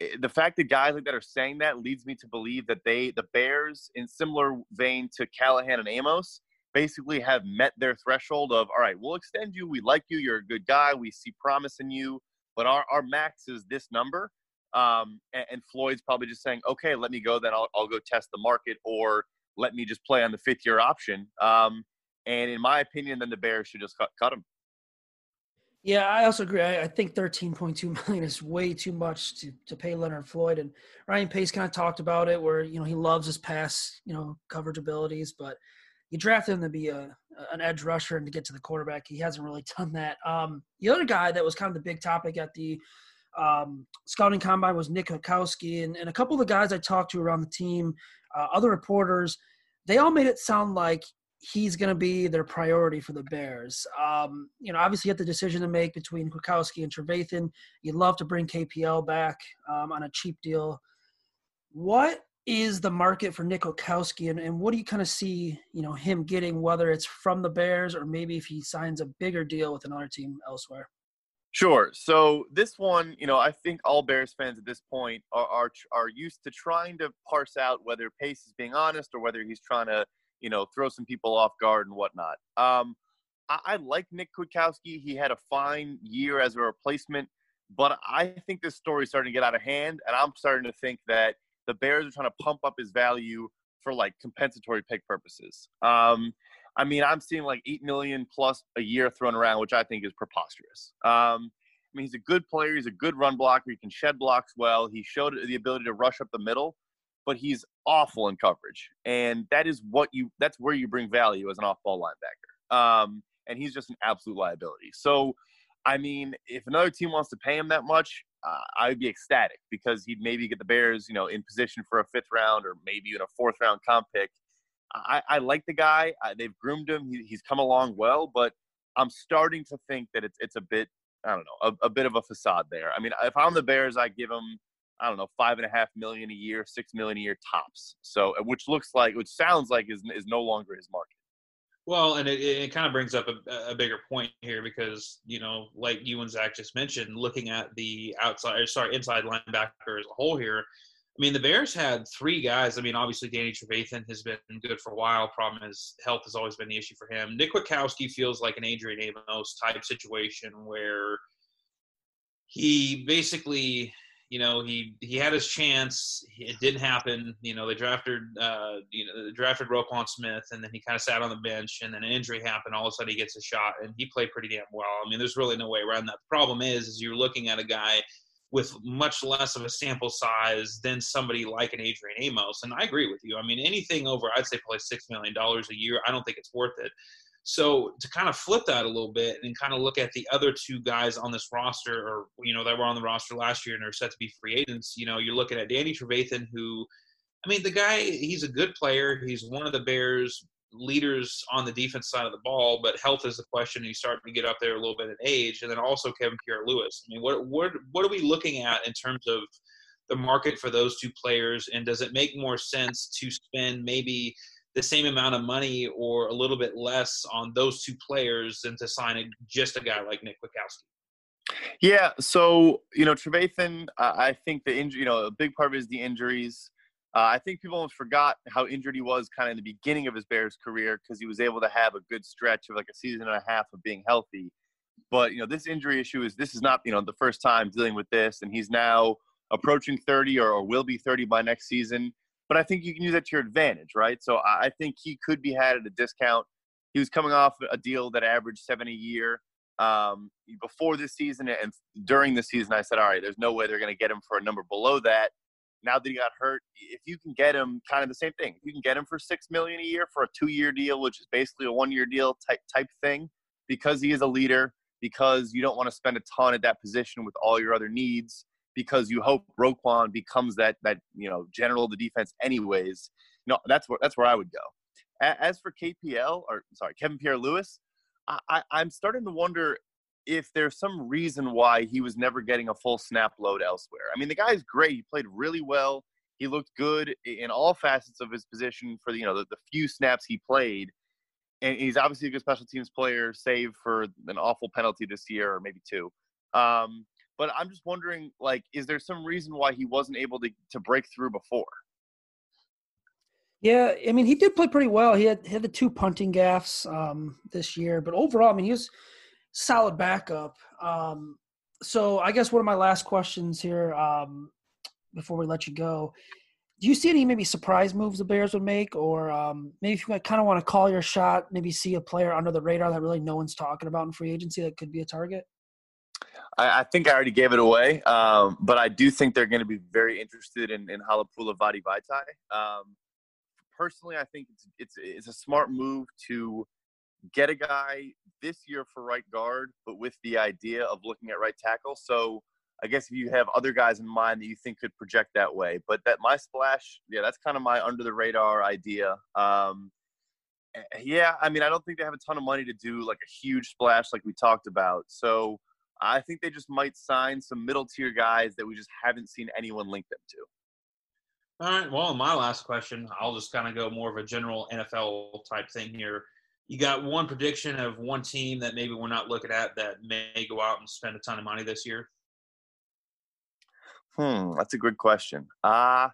eh, the fact that guys like that are saying that leads me to believe that they, the Bears, in similar vein to Callahan and Amos, basically have met their threshold of all right, we'll extend you. We like you. You're a good guy. We see promise in you, but our, our max is this number. Um, and, and, Floyd's probably just saying, okay, let me go. Then I'll, I'll go test the market, or let me just play on the fifth year option. Um, and in my opinion, then the Bears should just cut, cut him. Yeah, I also agree. I, I, think 13.2 million is way too much to, to pay Leonard Floyd. And Ryan Pace kind of talked about it where, you know, he loves his pass, you know, coverage abilities, but you drafted him to be a an edge rusher and to get to the quarterback. He hasn't really done that. Um, the other guy that was kind of the big topic at the um, scouting combine was Nick Kwiatkowski. And, and a couple of the guys I talked to around the team, uh, other reporters, they all made it sound like he's going to be their priority for the Bears. Um, you know, obviously, you have the decision to make between Kwiatkowski and Trevathan. You'd love to bring KPL back um, on a cheap deal. What is the market for Nick Kwiatkowski, and, and what do you kind of see, you know, him getting, whether it's from the Bears or maybe if he signs a bigger deal with another team elsewhere? Sure. So this one, you know, I think all Bears fans at this point are, are are used to trying to parse out whether Pace is being honest or whether he's trying to you know, throw some people off guard and whatnot. Um, I, I like Nick Kwiatkowski. He had a fine year as a replacement, but I think this story is starting to get out of hand, and I'm starting to think that the Bears are trying to pump up his value for like compensatory pick purposes. Um, I mean, I'm seeing like eight million plus a year thrown around, which I think is preposterous. Um, I mean, he's a good player. He's a good run blocker. He can shed blocks well. He showed the ability to rush up the middle but he's awful in coverage. And that is what you that's where you bring value as an off-ball linebacker. Um, and he's just an absolute liability. So, I mean, if another team wants to pay him that much, uh, I would be ecstatic because he'd maybe get the Bears, you know, in position for a fifth round or maybe even a fourth round comp pick. I, I like the guy. Uh, they've groomed him. He, he's come along well, but I'm starting to think that it's it's a bit I don't know a, a bit of a facade there. I mean, if I'm the Bears, I give him I don't know, five and a half million a year, six million a year tops. So, which looks like, which sounds like is is no longer his market. Well, and it, it kind of brings up a, a, bigger point here because you know, like you and Zach just mentioned, looking at the outside, sorry, inside linebacker as a whole here. I mean, the Bears had three guys. I mean, obviously Danny Trevathan has been good for a while. Problem is, health has always been the issue for him. Nick Kwiatkowski feels like an Adrian Amos type situation where he basically you know, he he had his chance. It didn't happen. You know, they drafted uh, you know they drafted Roquan Smith, and then he kind of sat on the bench, and then an injury happened. All of a sudden, he gets a shot, and he played pretty damn well. I mean, there's really no way around that. The problem is, is you're looking at a guy with much less of a sample size than somebody like an Adrian Amos. And I agree with you. I mean, anything over, I'd say probably six million dollars a year. I don't think it's worth it. So to kind of flip that a little bit and kind of look at the other two guys on this roster, or you know that were on the roster last year and are set to be free agents, you know, you're looking at Danny Trevathan, who, I mean, the guy, he's a good player. He's one of the Bears' leaders on the defense side of the ball, but health is the question. He's starting to get up there a little bit in age, and then also Kevin Pierre-Louis. I mean, what what what are we looking at in terms of the market for those two players, and does it make more sense to spend maybe the same amount of money or a little bit less on those two players than to sign a, just a guy like Nick Kwiatkowski. Yeah, so you know Trevathan, I think the injury, you know, a big part of it is the injuries. Uh, I think people almost forgot how injured he was kind of in the beginning of his Bears career because he was able to have a good stretch of like a season and a half of being healthy. But you know, this injury issue is this is not you know the first time dealing with this, and he's now approaching 30 or, or will be 30 by next season but I think you can use that to your advantage, right? So I think he could be had at a discount. He was coming off a deal that averaged seven a year um, before this season, and during the season, I said, all right, there's no way they're going to get him for a number below that. now that he got hurt, if you can get him, kind of the same thing. If you can get him for six million a year for a two-year deal, which is basically a one-year deal type type thing, because he is a leader, because you don't want to spend a ton at that position with all your other needs, because you hope Roquan becomes that that you know general of the defense anyways. No, that's where that's where I would go. As for KPL or sorry Kevin Pierre Louis, I, I'm starting to wonder if there's some reason why he was never getting a full snap load elsewhere. I mean, the guy's great. He played really well. He looked good in all facets of his position for the, you know the, the few snaps he played. And he's obviously a good special teams player, save for an awful penalty this year or maybe two. Um, but I'm just wondering, like, is there some reason why he wasn't able to to break through before? Yeah, I mean, he did play pretty well. He had, had the two punting gaffs um, this year, but overall, I mean, he was solid backup. Um, so I guess one of my last questions here um, before we let you go. Do you see any maybe surprise moves the Bears would make, or um, maybe if you kind of want to call your shot, maybe see a player under the radar that really no one's talking about in free agency that could be a target? I, I think I already gave it away, um, but I do think they're going to be very interested in, in Vadi Vaitai. Um, personally, I think it's, it's it's a smart move to get a guy this year for right guard, but with the idea of looking at right tackle. So I guess if you have other guys in mind that you think could project that way, but that my splash, yeah, that's kind of my under the radar idea. Um, eh, yeah, I mean, I don't think they have a ton of money to do like a huge splash like we talked about. So I think they just might sign some middle tier guys that we just haven't seen anyone link them to. All right. Well, my last question, I'll just kind of go more of a general NFL type thing here you got one prediction of one team that maybe we're not looking at that may go out and spend a ton of money this year? Hmm, that's a good question. Uh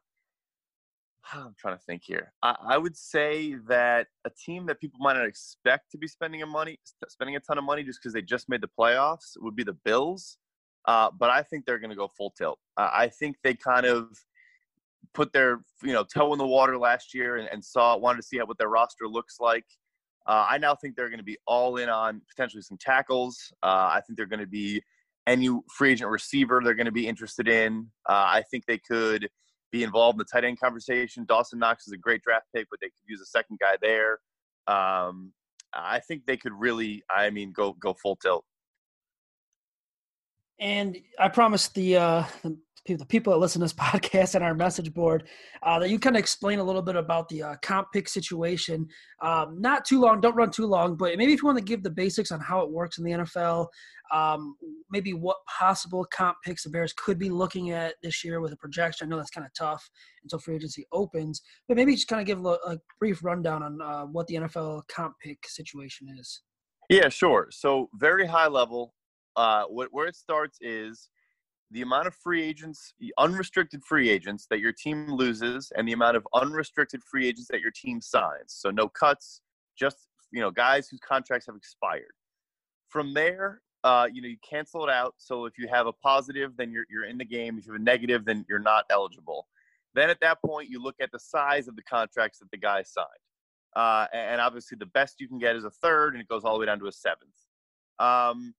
I'm trying to think here. I, I, would say that a team that people might not expect to be spending a money, spending a ton of money just because they just made the playoffs, would be the Bills. Uh, but I think they're going to go full tilt. Uh, I think they kind of put their you know toe in the water last year and, and saw wanted to see how, what their roster looks like. Uh, I now think they're going to be all in on potentially some tackles. Uh, I think they're going to be any free agent receiver they're going to be interested in. Uh, I think they could be involved in the tight end conversation. Dawson Knox is a great draft pick, but they could use a second guy there. Um, I think they could really, I mean, go go full tilt. And I promised the, uh, the the people that listen to this podcast and our message board uh, that you kind of explain a little bit about the uh, comp pick situation. Um, not too long, don't run too long, but maybe if you want to give the basics on how it works in the NFL, um, maybe what possible comp picks the Bears could be looking at this year with a projection. I know that's kind of tough until free agency opens, but maybe just kind of give a, a brief rundown on uh, what the NFL comp pick situation is. Yeah, sure. So very high level. Uh, where it starts is the amount of free agents, unrestricted free agents that your team loses, and the amount of unrestricted free agents that your team signs. So no cuts, just you know guys whose contracts have expired. From there, uh, you know you cancel it out. So if you have a positive, then you're you're in the game. If you have a negative, then you're not eligible. Then at that point, you look at the size of the contracts that the guy signed, uh, and obviously the best you can get is a third, and it goes all the way down to a seventh. Um,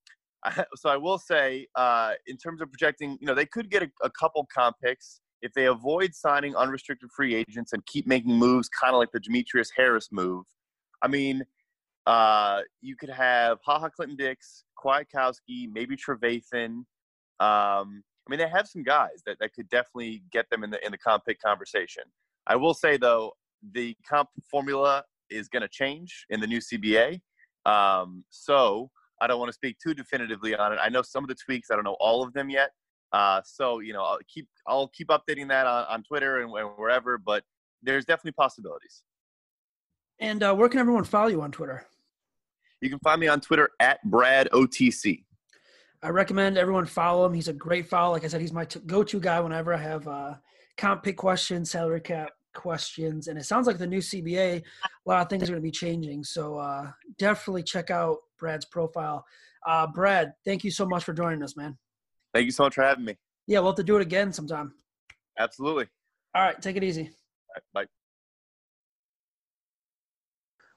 so I will say, uh, in terms of projecting, you know, they could get a, a couple comp picks if they avoid signing unrestricted free agents and keep making moves, kind of like the Demetrius Harris move. I mean, uh, you could have Ha Ha Clinton-Dix, Kwiatkowski, maybe Trevathan. Um, I mean, they have some guys that, that could definitely get them in the in the comp pick conversation. I will say though, the comp formula is going to change in the new CBA. Um, so I don't want to speak too definitively on it. I know some of the tweaks. I don't know all of them yet. Uh, so you know, I'll keep I'll keep updating that on, on Twitter and, and wherever. But there's definitely possibilities. And uh, where can everyone follow you on Twitter? You can find me on Twitter at Brad OTC. I recommend everyone follow him. He's a great follow. Like I said, he's my t- go-to guy whenever I have uh, comp pick questions, salary cap questions, and it sounds like the new CBA, a lot of things are going to be changing. So uh, definitely check out Brad's profile. Uh, Brad, thank you so much for joining us, man. Thank you so much for having me. Yeah, we'll have to do it again sometime. Absolutely. All right, take it easy. bye.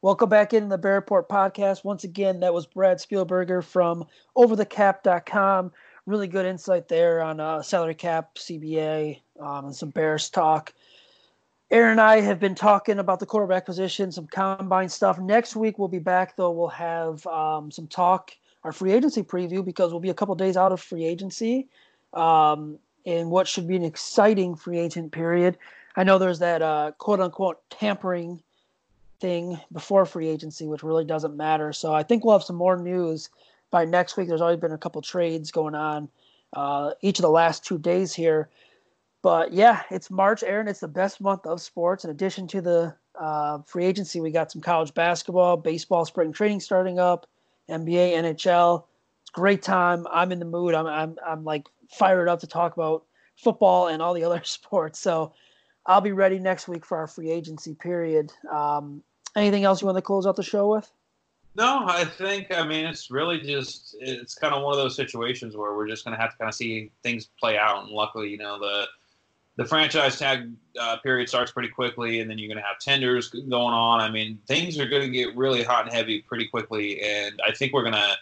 Welcome back in the Bear Report podcast. Once again, that was Brad Spielberger from overthecap.com. Really good insight there on uh, salary cap, CBA, um, and some Bears talk. Aaron and I have been talking about the quarterback position, some combine stuff. Next week we'll be back though. We'll have um, some talk, our free agency preview because we'll be a couple days out of free agency, um, in what should be an exciting free agent period. I know there's that uh, quote unquote tampering thing before free agency, which really doesn't matter. So I think we'll have some more news by next week. There's already been a couple trades going on uh, each of the last two days here. But yeah, it's March, Aaron. It's the best month of sports. In addition to the uh, free agency, we got some college basketball, baseball, spring training starting up, NBA, NHL. It's great time. I'm in the mood. I'm, I'm, I'm like fired up to talk about football and all the other sports. So I'll be ready next week for our free agency period. Um, anything else you want to close out the show with? No, I think I mean it's really just it's kind of one of those situations where we're just going to have to kind of see things play out, and luckily, you know the the franchise tag uh, period starts pretty quickly, and then you're going to have tenders going on. I mean, things are going to get really hot and heavy pretty quickly, and I think we're going to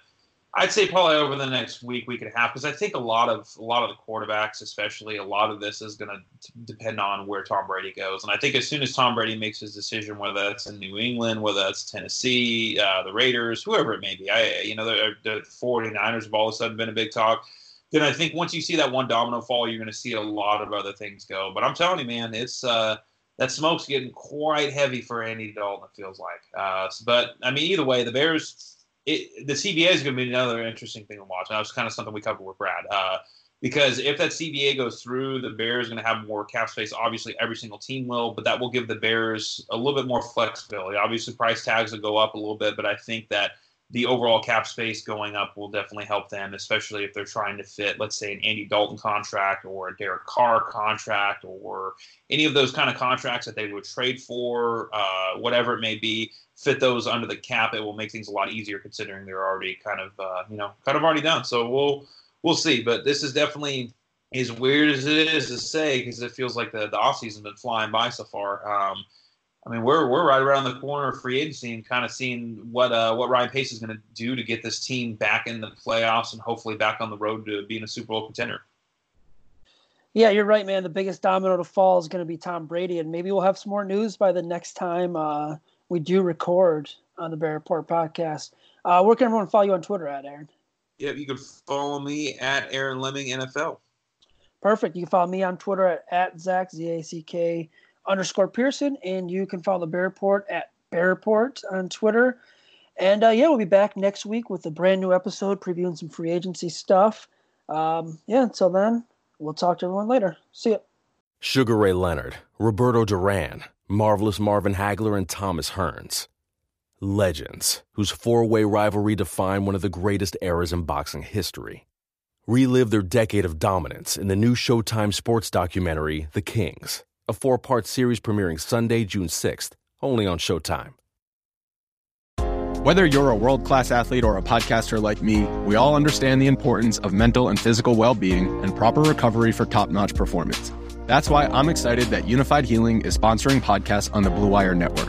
I'd say probably over the next week, week and a half, because I think a lot of a lot of the quarterbacks, especially a lot of this is going to depend on where Tom Brady goes. And I think as soon as Tom Brady makes his decision, whether that's in New England, whether that's Tennessee, uh, the Raiders, whoever it may be, I you know the, the 49ers have all of a sudden been a big talk. Then I think once you see that one domino fall, you're going to see a lot of other things go. But I'm telling you, man, it's uh, that smoke's getting quite heavy for Andy Dalton. It feels like. Uh, but I mean, either way, the Bears it, the CBA is going to be another interesting thing to watch. And that was kind of something we covered with Brad. Uh, because if that CBA goes through, the Bears are going to have more cap space. Obviously, every single team will, but that will give the Bears a little bit more flexibility. Obviously, price tags will go up a little bit, but I think that the overall cap space going up will definitely help them, especially if they're trying to fit, let's say, an Andy Dalton contract or a Derek Carr contract or any of those kind of contracts that they would trade for, uh, whatever it may be fit those under the cap, it will make things a lot easier considering they're already kind of uh, you know kind of already done. So we'll we'll see. But this is definitely as weird as it is to say because it feels like the the off season's been flying by so far. Um, I mean, we're we're right around the corner of free agency and kind of seeing what uh, what Ryan Pace is going to do to get this team back in the playoffs and hopefully back on the road to being a Super Bowl contender. Yeah, you're right, man. The biggest domino to fall is going to be Tom Brady, and maybe we'll have some more news by the next time uh, we do record on the Bear Report podcast. Uh, where can everyone follow you on Twitter at, Aaron? Yeah, you can follow me at Aaron Leming NFL. Perfect. You can follow me on Twitter at, at Zach, Z A C K underscore Pearson, and you can follow the Bear Report at Bear Report on Twitter. And uh, yeah, we'll be back next week with a brand new episode previewing some free agency stuff. Um, yeah, until then, we'll talk to everyone later. See ya. Sugar Ray Leonard, Roberto Duran. Marvelous Marvin Hagler and Thomas Hearns. Legends, whose four way rivalry defined one of the greatest eras in boxing history. Relive their decade of dominance in the new Showtime sports documentary, The Kings, a four part series premiering Sunday, June 6th, only on Showtime. Whether you're a world class athlete or a podcaster like me, we all understand the importance of mental and physical well being and proper recovery for top notch performance. That's why I'm excited that Unifyd Healing is sponsoring podcasts on the Blue Wire Network.